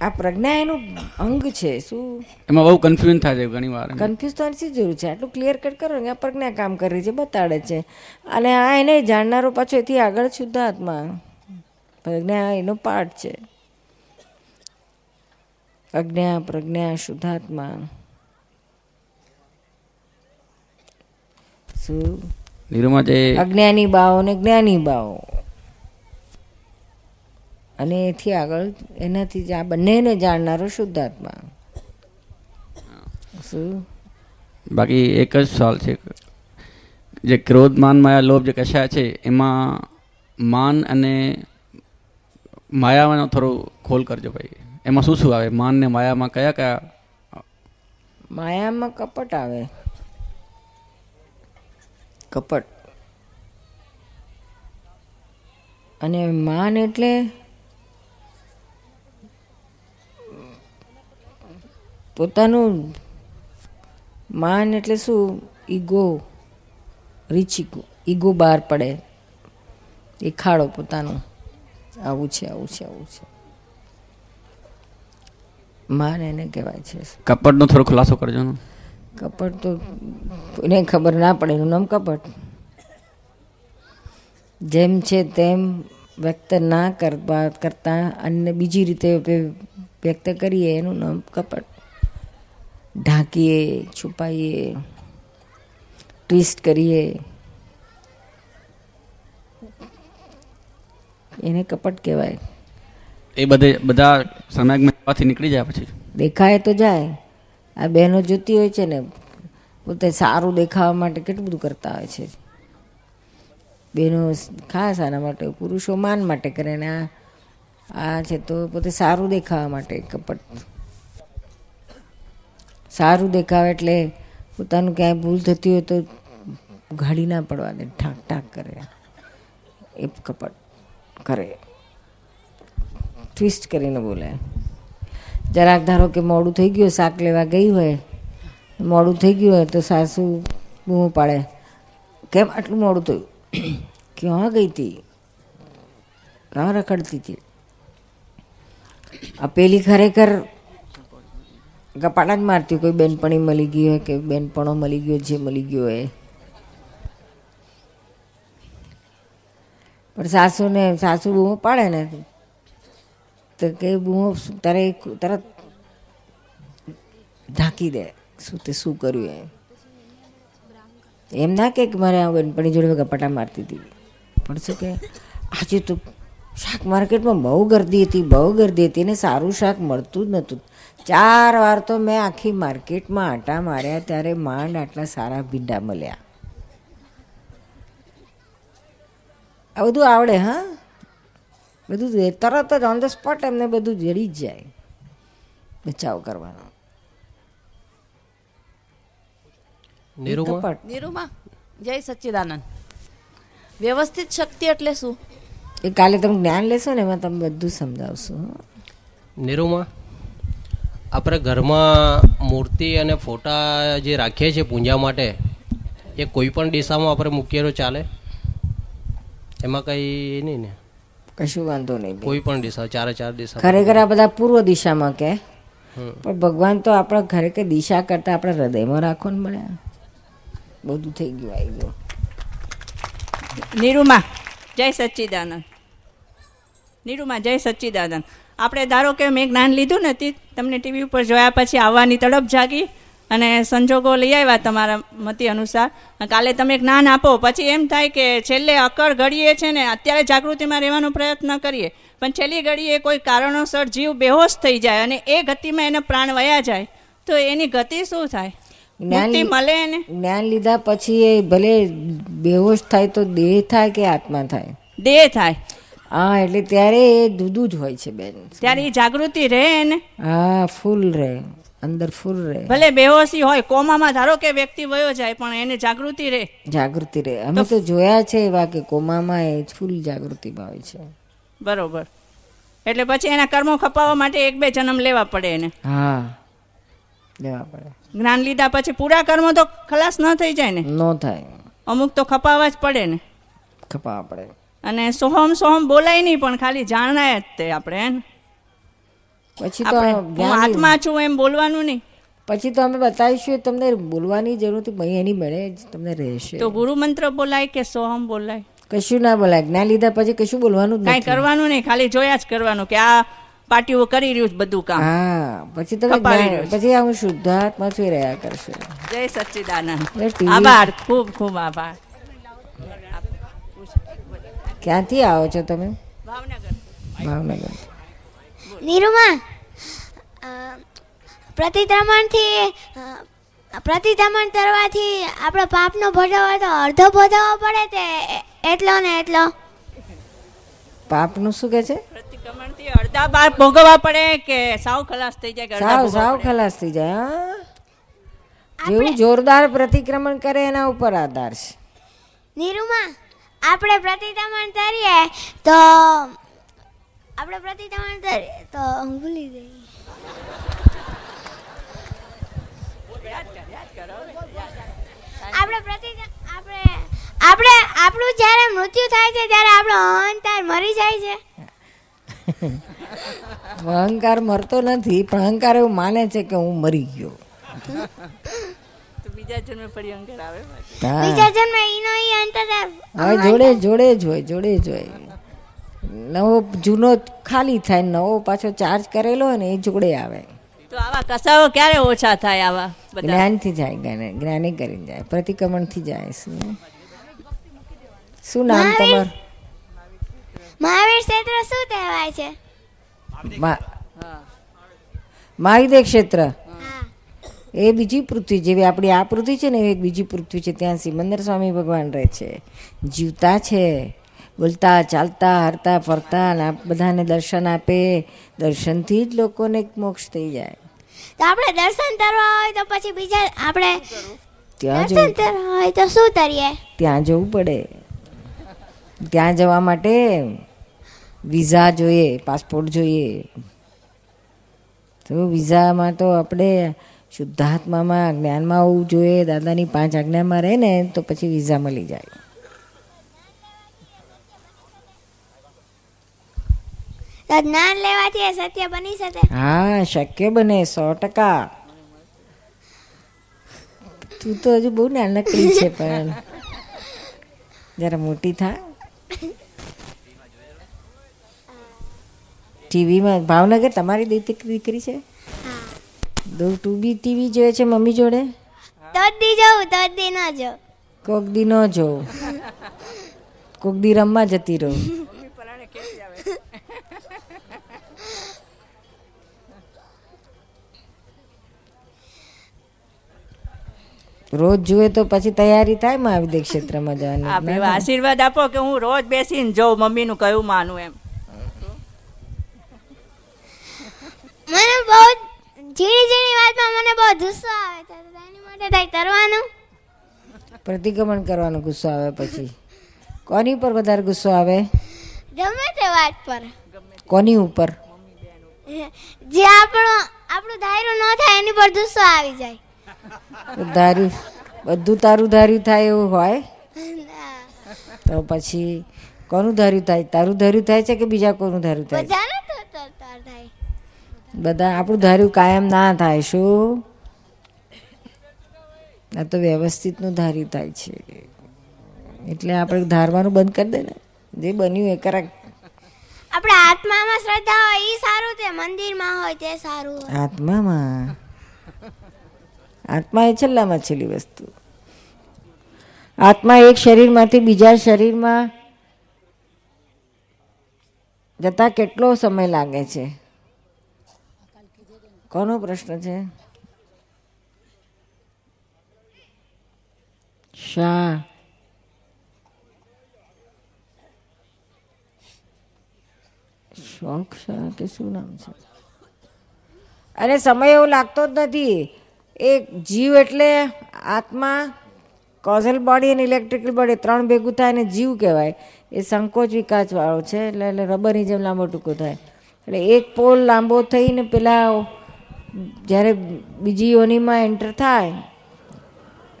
આ પ્રજ્ઞા એનું અંગ છે શું? એમાં બહુ કન્ફ્યુઝન થાય છે ઘણી વાર. કન્ફ્યુઝ તો શી જરૂર છે? આટલું ક્લિયર કટ કરો ને આ પ્રજ્ઞા કામ કરે છે બતાડે છે. અને આ એને જાણનારો પાછો એથી આગળ શુદ્ધ આત્મા પ્રજ્ઞા એનો પાર્ટ છે. અજ્ઞા પ્રજ્ઞા શુદ્ધાત્મા. શું નીરુમાં જે અજ્ઞાની બાઓ ને જ્ઞાની બાઓ. અને એથી આગળ એનાથી જ આ બંનેને જાણનારો શુદ્ધાત્મા. શું? બાકી એક જ સવાલ છે. જે ક્રોધ માન માયા લોભ જે કશા છે એમાં માન અને માયાનો થોડો ખોલ કરજો ભાઈ. એમાં શું શું આવે? માન ને માયામાં કયા કયા માયામાં કપટ આવે. કપટ. અને માન એટલે પોતાનું માન એટલે શું? ઈગો. રીચ ઈગો ઈગો બહાર પડે. દેખાડો પોતાનું. આવું છે આવું છે આવું છે. માન એને કહેવાય છે. કપટનો થોડો ખુલાસો કરજો ને. કપટ તો એને ખબર ના પડે એનું નામ કપટ. જેમ છે તેમ વ્યક્ત ના કરવા કરતા અન્ય બીજી રીતે વ્યક્ત કરીએ એનું નામ કપટ. ઢાંકીએ છુપાઈએ ટ્વિસ્ટ કરીએ. એને કપટ કહેવાય. એ બધે બધા સમાજમાંથી નીકળી જાય પછી. દેખાય તો જાય. આ બહેનો જોતી હોય છે ને, પોતે સારું દેખાવા માટે કેટલું બધું કરતા હોય છે. બહેનો ખાસ આના માટે, પુરુષો માન માટે કરે ને આ આ છે તો પોતે સારું દેખાવા માટે કપટ. સારું દેખાવે એટલે પોતાનું ક્યાંય ભૂલ થતી હોય તો ઘાડી ના પડવા દે, ઠાક ઠાક કરે. એ કપટ કરે. ટ્વિસ્ટ કરીને બોલે. જરાક ધારો કે મોડું થઈ ગયું શાક લેવા ગઈ હોય, મોડું થઈ ગયું હોય તો સાસુ બૂમો પાડે. કેમ આટલું મોડું થયું? ક્યાં ગઈ હતી ક્યાં રખડતી હતી આ પેલી ખરેખર કપાટા જ મારતી કોઈ બેનપણી મળી ગઈ હોય કે બેનપણો મળી ગયો, જે મળી ગયો હોય. પણ સાસુને, સાસુ બૂમો પાડે ને તો કે બૂમો તારે તરત ઢાંકી દે. શું તે શું કર્યું એમ? એમ ના કે મારે આ બેનપણી જોડે ગપાટા મારતી હતી. પણ શું કે, આજે તો શાક માર્કેટમાં બહુ ગરદી હતી, બહુ ગરદી હતી ને સારું શાક મળતું જ નહોતું. ચાર વાર તો મેં આખી માર્કેટમાં આટા માર્યા ત્યારે માંડ આટલા સારા ભીંડા મળ્યા. આ બધું આવડે, હા? બધું જ તરત જ ઓન ધ સ્પોટ એમને બધું જડી જ જાય. બચાવ કરવાનો. નીરુમાં? જય સચ્ચિદાનંદ. વ્યવસ્થિત શક્તિ એટલે શું? એ કાલે તમે જ્ઞાન લેશો ને એમાં તમે બધું સમજાવશો. નીરુમાં? આપણે ઘરમાં મૂર્તિ અને ફોટા જે રાખીએ છીએ પૂજા માટે એ કોઈ પણ દિશામાં આપણે મૂકીએ તો ચાલે? એમાં કંઈ નહીં ને? કશું વાંધો નહીં કોઈ પણ દિશા ચારે ચાર દિશા. ખરેખર આ બધા પૂર્વ દિશામાં કે? પણ ભગવાન તો આપણા ખરેખર દિશા કરતા આપણા હૃદયમાં રાખો ને મળ્યા બધું થઈ ગયું આવી ગયું. નિરૂમા જય સચ્ચિદાનંદ. નિરૂમા જય સચ્ચિદાનંદ. આપણે ધારો કે મેં જ્ઞાન લીધું નથી તમને ટીવી ઉપર જોયા પછી આવવાની તડપ જાગી. અને સંજોગો લઈ આવ્યા તમારા મતી અનુસાર. કાલે તમે જ્ઞાન આપો. પછી એમ થાય કે છેલ્લે અકળ ઘડીએ છે ને અત્યારે જાગૃતિમાં રહેવાનો પ્રયત્ન કરીએ. પણ છેલ્લી ઘડીએ કોઈ કારણોસર જીવ બેહોશ થઈ જાય અને એ ગતિમાં એને પ્રાણ વયા જાય. તો એની ગતિ શું થાય? જ્ઞાન મળે એને? જ્ઞાન લીધા પછી એ ભલે બેહોશ થાય તો દેહ થાય કે આત્મા થાય? દેહ થાય. હા એટલે ત્યારે એ જુદું જ હોય છે બેન. ત્યારે એ જાગૃતિ રહે એને? હા ફૂલ રહે. અંદર ફૂલ રહે. ભલે બેહોશી હોય કોમામાં ધારો કે વ્યક્તિ વયો જાય પણ એને જાગૃતિ રહે. જાગૃતિ રહે. અમે તો જોયા છે એવા કે કોમામાં એ ફૂલ જાગૃતિ ભાવે છે. બરોબર. એટલે પછી એના કર્મો ખપાવવા માટે એક બે જન્મ લેવા પડે એને. હા. લેવા પડે. જ્ઞાન લીધા પછી પૂરા કર્મો તો ખલાસ ન થઈ જાય ને? નો થાય. અમુક તો ખપાવવા જ પડે ને. ખપાવવા પડે. અને સોહમ સોહમ બોલાય નહીં પણ ખાલી જાણાય જ તે આપણે? પછી તો આપણે હું જ્ઞાની- આત્મા છું એમ બોલવાનું નહીં. પછી તો અમે બતાવીશું તમને બોલવાની જરૂર નથી એની મળે તમને રહેશે. તો ગુરુ મંત્ર બોલાય કે સોહમ બોલાય? કશું ના બોલાય. જ્ઞાન લીધા પછી કશું બોલવાનું કાંઈ કરવાનું નહીં ખાલી જોયા જ કરવાનું કે આ પાર્ટીઓ કરી રહ્યું બધું કામ. હા પછી તમે. પછી હું શુદ્ધાત્મા છું રહ્યા કરશે. જય સચ્ચિદાનંદ આભાર ખૂબ ખૂબ આભાર. ક્યાંથી આવો છો તમે? ભાવનગર. ભાવનગર. નીરુમા પ્રતિક્રમણથી પ્રતિક્રમણ કરવાથી આપણો પાપનો ભોજવો તો અડધો ભોજવો પડે તે એટલો ને એટલો. પાપનું શું કે છે? પ્રતિક્રમણથી અડધા બાર ભોગવવા પડે કે સાવ ખલાસ થઈ જાય કે સાવ સાવ ખલાસ થઈ જાય જેવું જોરદાર પ્રતિક્રમણ કરે એના ઉપર આધાર છે. નીરુમા આપણે પ્રતિક્રમણ કરીએ તો આપણે પ્રતિક્રમણ કરીએ તો હું ભૂલી ગઈ. આપણે પ્રતિ આપણે આપણે આપણું જ્યારે મૃત્યુ થાય છે ત્યારે આપણો અહંકાર મરી જાય છે. અહંકાર મરતો નથી પણ અહંકાર એવું માને છે કે હું મરી ગયો. બીજા જન્મે ફરી અંકર આવે? બીજા જન્મે ઈનો ઈ અંતર હવે જોડે જોડે જ હોય જોડે જ હોય. નવો જૂનો ખાલી થાય નવો પાછો ચાર્જ કરેલો હોય ને એ જોડે આવે. તો આવા કસાઓ ક્યારે ઓછા થાય આવા જ્ઞાનથી જાય જ્ઞાને કરીને જાય પ્રતિક્રમણથી જાય શું? શું નામ મહાવીર. તમારું? મહાવીર ક્ષેત્ર શું કહેવાય છે? મા- ક્ષેત્ર? એ બીજી પૃથ્વી જેવી આપણી આ પૃથ્વી છે ને એ એક બીજી પૃથ્વી છે ત્યાં સિમંદર સ્વામી ભગવાન રહે છે. જીવતા છે. બોલતા ચાલતા હરતા ફરતા બધાને દર્શન આપે. દર્શનથી જ લોકોને મોક્ષ થઈ જાય. તો આપણે દર્શન કરવા હોય તો પછી બીજા આપણે ત્યાં દર્શન કરવા હોય તો શું કરીએ? ત્યાં જવું પડે. ત્યાં જવા માટે વિઝા જોઈએ પાસપોર્ટ જોઈએ. તો વિઝામાં તો આપણે શુદ્ધાત્મામાં જ્ઞાનમાં હોવું જોઈએ. દાદાની પાંચ આજ્ઞામાં રહે ને તો પછી વિઝા મળી જાય. જ્ઞાન લેવાથી એ સત્ય બની શકે હા શક્ય બને સો ટકા. તું તો હજુ બહુ નાનકડી છે પણ. જરા મોટી થા. ટીવીમાં ભાવનગર તમારી દીકરી દીકરી છે? દો તું બી ટીવી જોયે છે મમ્મી જોડે? તો દી જોઉં તો દી ન જો કોક દી ન જોઉં. કોક દી રમવા જતી રહું. રોજ જુએ તો પછી તૈયારી થાય મહાવિદ્ય ક્ષેત્રમાં જવાની. આપણે આશીર્વાદ આપો કે હું રોજ બેસીને જોઉં મમ્મીનું કયું માનું એમ. મને બહુ ઝીણી ઝીણી વાતમાં મને બહુ ગુસ્સો આવે છે તો એની માટે કંઈ કરવાનું? પ્રતિક્રમણ કરવાનો ગુસ્સો આવે પછી. કોની ઉપર વધારે ગુસ્સો આવે? ગમે તે વાત પર. કોની ઉપર? જે આપણો આપણું ધાર્યું ન થાય એની પર ગુસ્સો આવી જાય. ધાર્યું બધું તારું ધાર્યું થાય એવું હોય? તો પછી કોનું ધાર્યું થાય? તારું ધાર્યું થાય છે કે બીજા કોનું ધાર્યું થાય બધા આપણું ધાર્યું કાયમ ના થાય શું? આ તો વ્યવસ્થિતનું ધાર્યું થાય છે. એટલે આપણે ધારવાનું બંધ કરી દે ને. જે બન્યું એ કરાક આપણે આત્મામાં શ્રદ્ધા હોય એ સારું છે મંદિરમાં હોય તે સારું આત્મામાં? આત્મા એ છેલ્લામાં છેલ્લી વસ્તુ. આત્મા એક શરીરમાંથી બીજા શરીરમાં જતા કેટલો સમય લાગે છે? કોનો પ્રશ્ન છે? શા? શોખ શા કે શું નામ છે? અરે સમય એવો લાગતો જ નથી. એ જીવ એટલે આત્મા કોઝલ બોડી અને ઇલેક્ટ્રિકલ બોડી ત્રણ ભેગું થાય અને જીવ કહેવાય. એ સંકોચ વિકાસવાળો છે, એટલે એટલે રબરની જેમ લાંબો ટૂંકો થાય. એટલે એક પોલ લાંબો થઈને પેલા જ્યારે બીજી યોનીમાં એન્ટર થાય,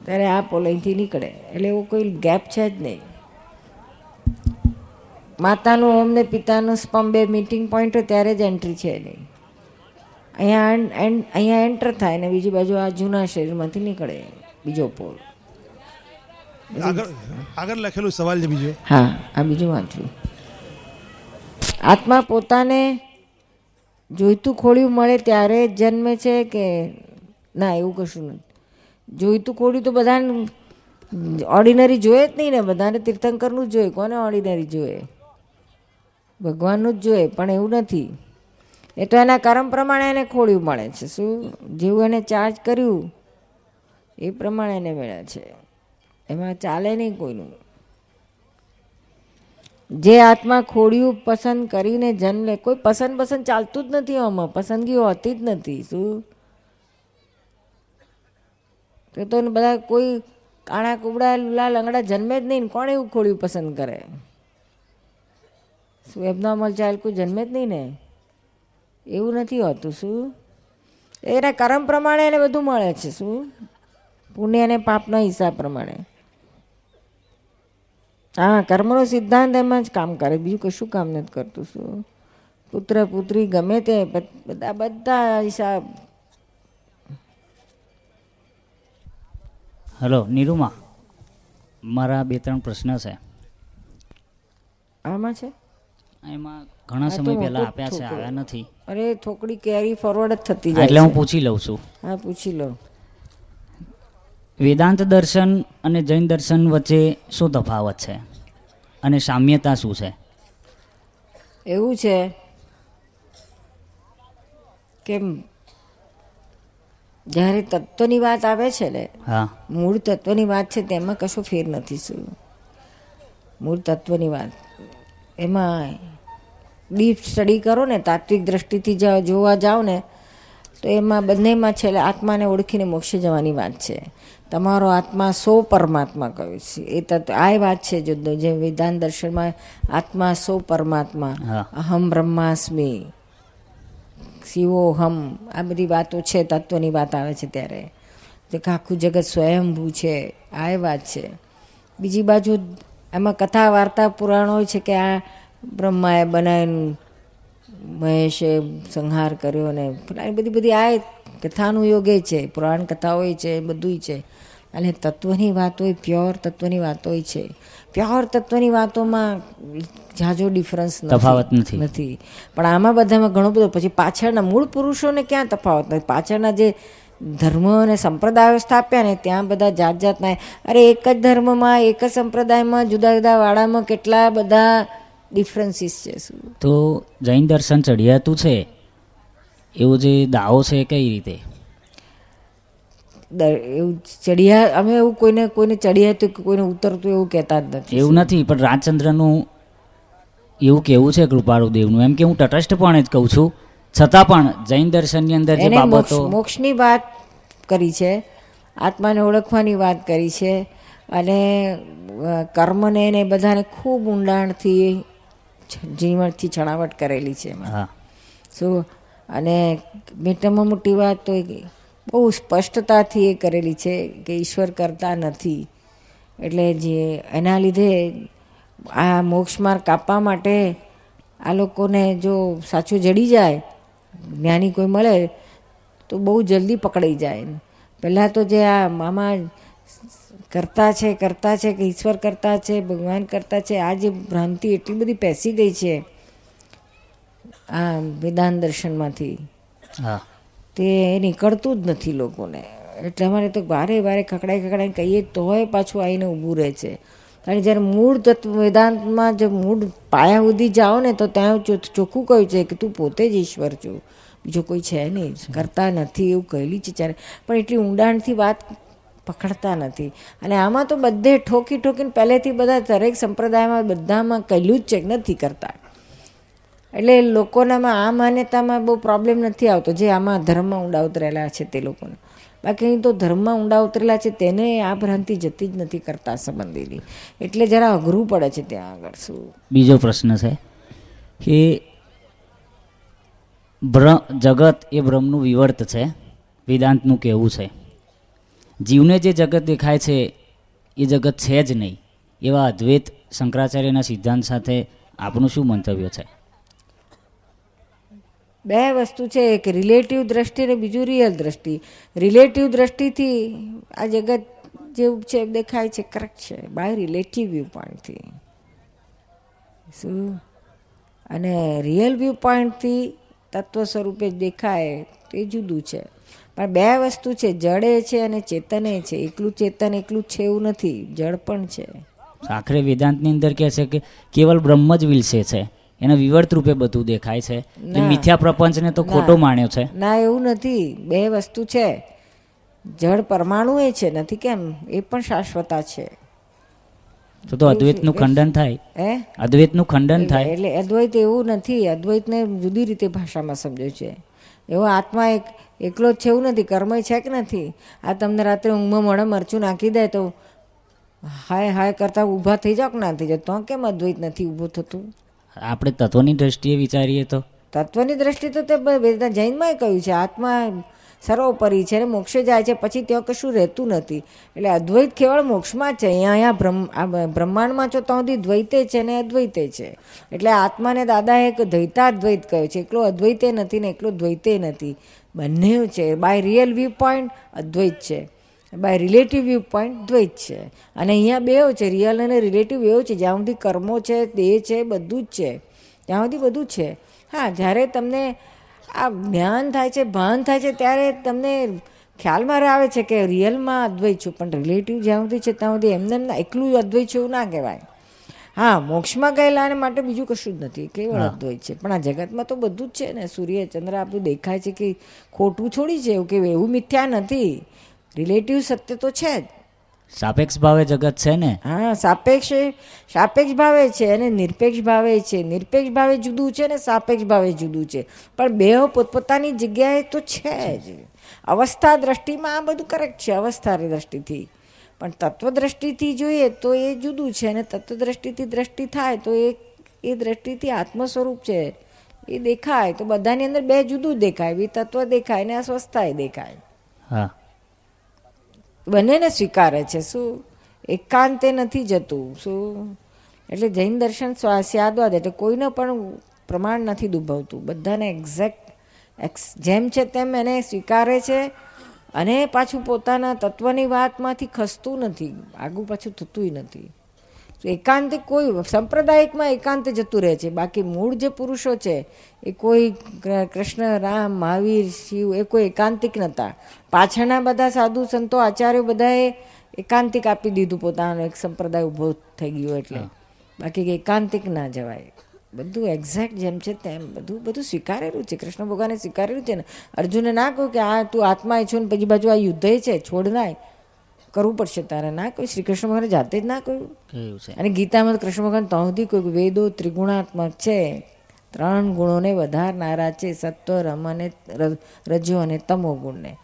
ત્યારે આ પોલ અહીંથી નીકળે. એટલે એવો કોઈ ગેપ છે જ નહીં. માતાનું ઓમ ને પિતાનું સ્પમ બે મીટિંગ પોઈન્ટ ત્યારે જ એન્ટ્રી છે નહીં અહીંયા એન્ડ એન- અહીંયા એન્ટર થાય ને બીજી બાજુ આ જૂના શરીરમાંથી નીકળે બીજો પોલ. આગળ આગળ લખેલું સવાલ છે બીજો. હા આ બીજું વાંચ્યું આત્મા પોતાને જોઈતું ખોળ્યું મળે ત્યારે જ જન્મે છે કે ના એવું કશું નથી. જોઈતું ખોળ્યું તો બધાને ઓર્ડિનરી જોઈએ જ નહીં ને બધાને તીર્થંકરનું જ જોઈએ કોને ઓર્ડિનરી જોઈએ ભગવાનનું જ જોઈએ પણ એવું નથી. એ તો એના કર્મ પ્રમાણે એને ખોળ્યું મળે છે. શું? જેવું એને ચાર્જ કર્યું, એ પ્રમાણે એને મળે છે. એમાં ચાલે નહીં કોઈનું. જે આત્મા ખોડિયું પસંદ કરીને જન્મ લે, કોઈ પસંદ પસંદ ચાલતું જ નથી આમાં. પસંદગી હોતી જ નથી. શું? તો તો બધા કોઈ કાણા કુબડા, લુલા, લંગડા જન્મે જ નહીં કોણ એવું ખોડિયું પસંદ કરે? શું એબનોર્મલ ચાલ કોઈ જન્મે જ નહીં ને? એવું નથી હોતું શું? એના કર્મ પ્રમાણે એને બધું મળે છે શું? પુણ્ય અને પાપના હિસાબ પ્રમાણે. હા કર્મનો સિદ્ધાંત એમાં જ કામ કરે. બીજું કશું કામ નથી કરતું શું? પુત્ર પુત્રી ગમે તે બધા બધા હિસાબ. હલો નિરૂમા મારા બે ત્રણ પ્રશ્ન છે. આમાં છે? એમાં ઘણા સમય પહેલા આપ્યા છે આવ્યા નથી. અરે થોકડી કેરી ફોરવર્ડ જ થતી જાય એટલે હું પૂછી લઉં છું. હા પૂછી લો. વેદાંત દર્શન અને જૈન દર્શન વચ્ચે શું તફાવત છે? અને સામ્યતા શું છે? એવું છે કે જ્યારે તત્વની વાત આવે છે ને હા. મૂળ તત્વની વાત છે તેમાં કશો ફેર નથી શું? મૂળ તત્વની વાત એમાં ડીપ સ્ટડી કરો ને તાત્વિક દ્રષ્ટિથી જોવા જાઓ ને તો એમાં બંનેમાં છેલ્લે આત્માને ઓળખીને મોક્ષે જવાની વાત છે. તમારો આત્મા સો પરમાત્મા કહ્યું છે. એ તત્વ આ વાત છે જો જે વિધાન દર્શનમાં આત્મા સો પરમાત્મા. અહમ બ્રહ્માસ્મી શિવો હમ આ બધી વાતો છે તત્વની વાત આવે છે ત્યારે. જે આખું જગત સ્વયંભૂ છે આ વાત છે. બીજી બાજુ એમાં કથા વાર્તા પુરાણો છે કે આ બ્રહ્માએ બનાવીને મહેશે સંહાર કર્યો ને એ બધી બધી આ કથાનું યોગ એ છે પુરાણ કથાઓ છે બધુંય છે. અને તત્વની વાતોય પ્યોર તત્વની વાતોય છે. પ્યોર તત્વની વાતોમાં ઝાઝો ડિફરન્સ તફાવત નથી. નથી. પણ આમાં બધામાં ઘણો બધો પછી પાછળના મૂળ પુરુષોને ક્યાં તફાવત નથી? પાછળના જે ધર્મ અને સંપ્રદાયો સ્થાપ્યા ને ત્યાં બધા જાત જાતના અરે એક જ ધર્મમાં એક જ સંપ્રદાયમાં જુદા જુદા વાળામાં કેટલા બધા ડિફરન્સીસ છે શું? તો જૈન દર્શન ચડિયાતું છે? એવો જે દાવો છે કઈ રીતે? એવું ચડિયા અમે એવું કોઈને કોઈને ચડિયાતું કે કોઈને ઉતરતું એવું કહેતા જ નથી એવું નથી પણ રાજચંદ્રનું એવું કેવું છે કૃપાળુ દેવનું? એમ કે હું તટસ્થપણે જ કહું છું. છતાં પણ જૈન દર્શનની અંદર જે મોક્ષ બાબતો મોક્ષની વાત કરી છે આત્માને ઓળખવાની વાત કરી છે અને કર્મને ને બધાને ખૂબ ઊંડાણથી ઝીણવટથી છણાવટ કરેલી છે એમાં. શું? અને મીઠામાં મોટી વાત તો એ બહુ સ્પષ્ટતાથી એ કરેલી છે કે ઈશ્વર કરતા નથી. એટલે જે એના લીધે આ મોક્ષ માર્ગ કાપવા માટે આ લોકોને જો સાચું જડી જાય જ્ઞાની કોઈ મળે તો બહુ જલ્દી પકડાઈ જાય પહેલાં તો જે આ મામા કરતા છે કરતા છે કે ઈશ્વર કરતા છે ભગવાન કરતા છે. આ જે ભ્રાંતિ એટલી બધી પેસી ગઈ છે આ વેદાંત દર્શનમાંથી. તે નીકળતું જ નથી લોકોને. એટલે અમારે તો વારે વારે ખકડાઈ ખકડાઈ કહીએ તોય પાછું આવીને ઊભું રહે છે. અને જ્યારે મૂળ તત્વ વેદાંતમાં જે મૂળ પાયા સુધી જાઓ ને તો ત્યાં ચોખ્ખું કહ્યું છે કે તું પોતે જ ઈશ્વર છું. બીજો કોઈ છે નહીં. કરતા નથી એવું કહેલી છે ત્યારે પણ એટલી ઊંડાણથી વાત પકડતા નથી. અને આમાં તો બધે ઠોકી ઠોકીને પહેલેથી બધા દરેક સંપ્રદાયમાં બધામાં કહેલું જ છે નથી કરતા. એટલે લોકોનામાં આ માન્યતામાં બહુ પ્રોબ્લેમ નથી આવતો જે આમાં ધર્મમાં ઊંડા ઉતરેલા છે તે લોકોને. બાકી તો ધર્મમાં ઊંડા ઉતરેલા છે તેને આ ભ્રાંતિ જતી જ નથી કરતા સંબંધીની. એટલે જરા અઘરું પડે છે ત્યાં આગળ શું. બીજો પ્રશ્ન છે કે ભ્ર જગત એ બ્રહ્મનું વિવર્ત છે, વેદાંતનું કહેવું છે. જીવને જે જગત દેખાય છે, એ જગત છે જ નહીં. એવા અદ્વૈત શંકરાચાર્યના સિદ્ધાંત સાથે આપનું શું મંતવ્ય છે? બે વસ્તુ છે. એક રિલેટિવ દ્રષ્ટિ અને બીજું રિયલ દ્રષ્ટિ. રિલેટિવ દ્રષ્ટિથી આ જગત જેવું છે દેખાય છે કરેક્ટ છે. બાય રિલેટિવ વ્યૂ પોઈન્ટથી શું? અને રિયલ વ્યૂ પોઈન્ટથી તત્વ સ્વરૂપે દેખાય, તે જુદું છે. પણ બે વસ્તુ છે જડે છે અને ચેતને છે. એકલું ચેતન એકલું છે એવું નથી જળ પણ છે. આખરે વેદાંતની અંદર કહે છે કે કેવલ બ્રહ્મ જ વિલસે છે. એના વિવર્ત રૂપે બધું દેખાય છે. મિથ્યા પ્રપંચને તો ખોટો માણ્યો માન્યો છે. ના એવું નથી. બે વસ્તુ છે. જળ પરમાણુ એ છે નથી કેમ? એ પણ શાશ્વતા છે. તો તો અદ્વૈતનું ખંડન થાય. હે? અદ્વૈતનું ખંડન થાય. એટલે અદ્વૈત એવું નથી. અદ્વૈતને જુદી રીતે ભાષામાં સમજ્યું છે. એવો આત્મા એક એકલો જ છે એવું નથી કર્મય છે કે નથી? આ તમને રાત્રે ઊંઘમાં મળે મરચું નાખી દે તો હાય હાય કરતા ઊભા થઈ જાઓ કે ના થઈ જાઓ? તો કેમ અદ્વૈત નથી ઊભું થતું? આપણે તત્વની દ્રષ્ટિએ વિચારીએ તો. તત્વની દ્રષ્ટિ તો તે જૈનમાં કહ્યું છે આત્મા સર્વોપરી છે અને મોક્ષે જાય છે, પછી ત્યાં કશું રહેતું નથી. એટલે અદ્વૈત કેવળ મોક્ષમાં છે. અહીંયા અહીંયા બ્રહ્મ બ્રહ્માંડમાં છો ત્યાં સુધી દ્વૈતે છે ને અદ્વૈતે છે. એટલે આત્માને દાદાએ એક દ્વૈતાદ્વૈત કહ્યો છે. એકલો અદ્વૈતે નથી ને એકલો દ્વૈતે નથી. બંને છે. બાય રિયલ વ્યૂ પોઈન્ટ અદ્વૈત છે. બાય રિલેટિવ વ્યૂ પોઈન્ટ દ્વૈત છે. અને અહીંયા બેવ છે. રિયલ અને રિલેટિવ એવો છે. જ્યાં સુધી કર્મો છે દેહ છે, બધું જ છે. ત્યાં સુધી બધું છે. હા, જ્યારે તમને આ જ્ઞાન થાય છે ભાન થાય છે ત્યારે તમને ખ્યાલમાં આવે છે કે રિયલમાં અદ્વૈત છું પણ રિલેટિવ જ્યાં સુધી છે ત્યાં સુધી એમને એમના એકલું અદ્વૈત છે એવું ના કહેવાય. હા મોક્ષમાં ગયેલાને માટે બીજું કશું જ નથી કેવળ. અદ્વૈત છે. પણ આ જગતમાં તો બધું જ છે ને સૂર્ય ચંદ્ર આપણું દેખાય છે કે ખોટું છોડી છે એવું કે એવું મિથ્યા નથી. રિલેટિવ સત્ય તો છે જ. સાપેક્ષ ભાવે જગત છે ને? હા સાપેક્ષ સાપેક્ષ ભાવે છે અને નિરપેક્ષ ભાવે છે. નિરપેક્ષ ભાવે જુદું છે ને સાપેક્ષ ભાવે જુદું છે. પણ બે પોતપોતાની જગ્યાએ તો છે જ. અવસ્થા દ્રષ્ટિમાં આ બધું કરેક્ટ છે અવસ્થાની દ્રષ્ટિથી. પણ તત્વદ્રષ્ટિથી જોઈએ તો એ જુદું છે અને તત્વદ્રષ્ટિથી દ્રષ્ટિ થાય તો એ એ દ્રષ્ટિથી આત્મ સ્વરૂપ છે. એ દેખાય તો બધાની અંદર બે જુદું દેખાય. બી તત્વ દેખાય ને અસ્વસ્થાય દેખાય. હા. બંનેને સ્વીકારે છે. શું? એકાંતે નથી જતું. શું? એટલે જૈન દર્શન સ્વાસ્યાદવાદ એટલે કોઈને પણ પ્રમાણ નથી દુભવતું. બધાને એક્ઝેક્ટ એક્સ જેમ છે તેમ એને સ્વીકારે છે અને પાછું પોતાના તત્વની વાતમાંથી ખસતું નથી. આગું પાછું થતુંય નથી. એકાંતિક કોઈ સંપ્રદાયિકમાં એકાંત જતું રહે છે. બાકી મૂળ જે પુરુષો છે એ કોઈ કૃષ્ણ રામ મહાવીર શિવ એ કોઈ એકાંતિક નહોતા પાછળના બધા સાધુ સંતો આચાર્યો બધાએ એકાંતિક આપી દીધું પોતાનો એક સંપ્રદાય ઊભો થઈ ગયો એટલે. બાકી કે એકાંતિક ના જવાય. બધું એક્ઝેક્ટ જેમ છે તેમ બધું બધું સ્વીકારેલું છે. કૃષ્ણ ભગવાને સ્વીકારેલું છે ને. અર્જુને ના કહ્યું કે આ તું આત્મા છો ને પછી બાજુ આ યુદ્ધ છે છોડ નાય. કરવું પડશે તારે. ના કહ્યું શ્રી કૃષ્ણ ભગવાને જાતે જ ના કહ્યું. કહ્યું છે. અને ગીતામાં કૃષ્ણ ભગવાન તો સુધી કહ્યું વેદો ત્રિગુણાત્મક છે. ત્રણ ગુણોને વધારનારા છે સત્વ રમ અને રજો અને તમો ગુણને.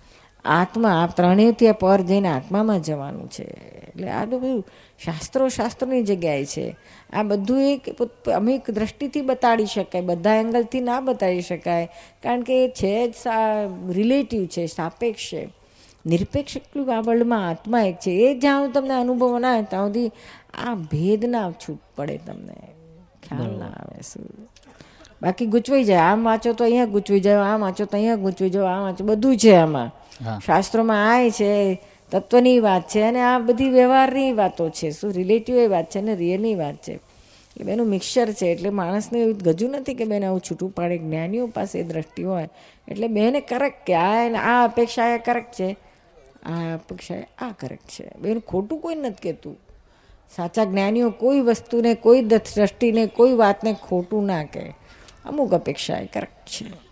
આત્મા આ ત્રણેયથી આ પર જઈને આત્મામાં જવાનું છે. એટલે આ તો બધું શાસ્ત્રો શાસ્ત્રોની જગ્યાએ છે. આ બધું એક અમે એક દ્રષ્ટિથી બતાડી શકાય. બધા એંગલથી ના બતાડી શકાય. કારણ કે એ છે જ રિલેટિવ છે સાપેક્ષ છે. નિરપેક્ષ વાવડમાં આત્મા એક છે. એ જ્યાં હું તમને અનુભવ ના આવે ત્યાં સુધી આ ભેદ ના છૂટ પડે તમને. ખ્યાલ ના આવે શું. બાકી ગૂંચવાઈ જાય. આમ વાંચો તો અહીંયા ગૂંચવી જાય આમ વાંચો તો અહીંયા ગૂંચવી જાય આમ વાંચો. બધું છે આમાં. શાસ્ત્રોમાં આ છે તત્વની વાત છે અને આ બધી વ્યવહારની વાતો છે. શું રિલેટિવ એ વાત છે અને રિયલની વાત છે. એટલે બેનું મિક્સર છે. એટલે માણસને એવું ગજું નથી કે બેને આવું છૂટું પાડે. જ્ઞાનીઓ પાસે દ્રષ્ટિ હોય. એટલે બેને કરેક્ટ કે આ આ અપેક્ષા એ કરેક્ટ છે. આ અપેક્ષાએ આ કરેક્ટ છે. બેન, ખોટું કોઈ નથી કહેતું. સાચા જ્ઞાનીઓ કોઈ વસ્તુને, કોઈ દ્રષ્ટિને, કોઈ વાતને ખોટું ના કહે. અમુક અપેક્ષા એ કરેક્ટ છે.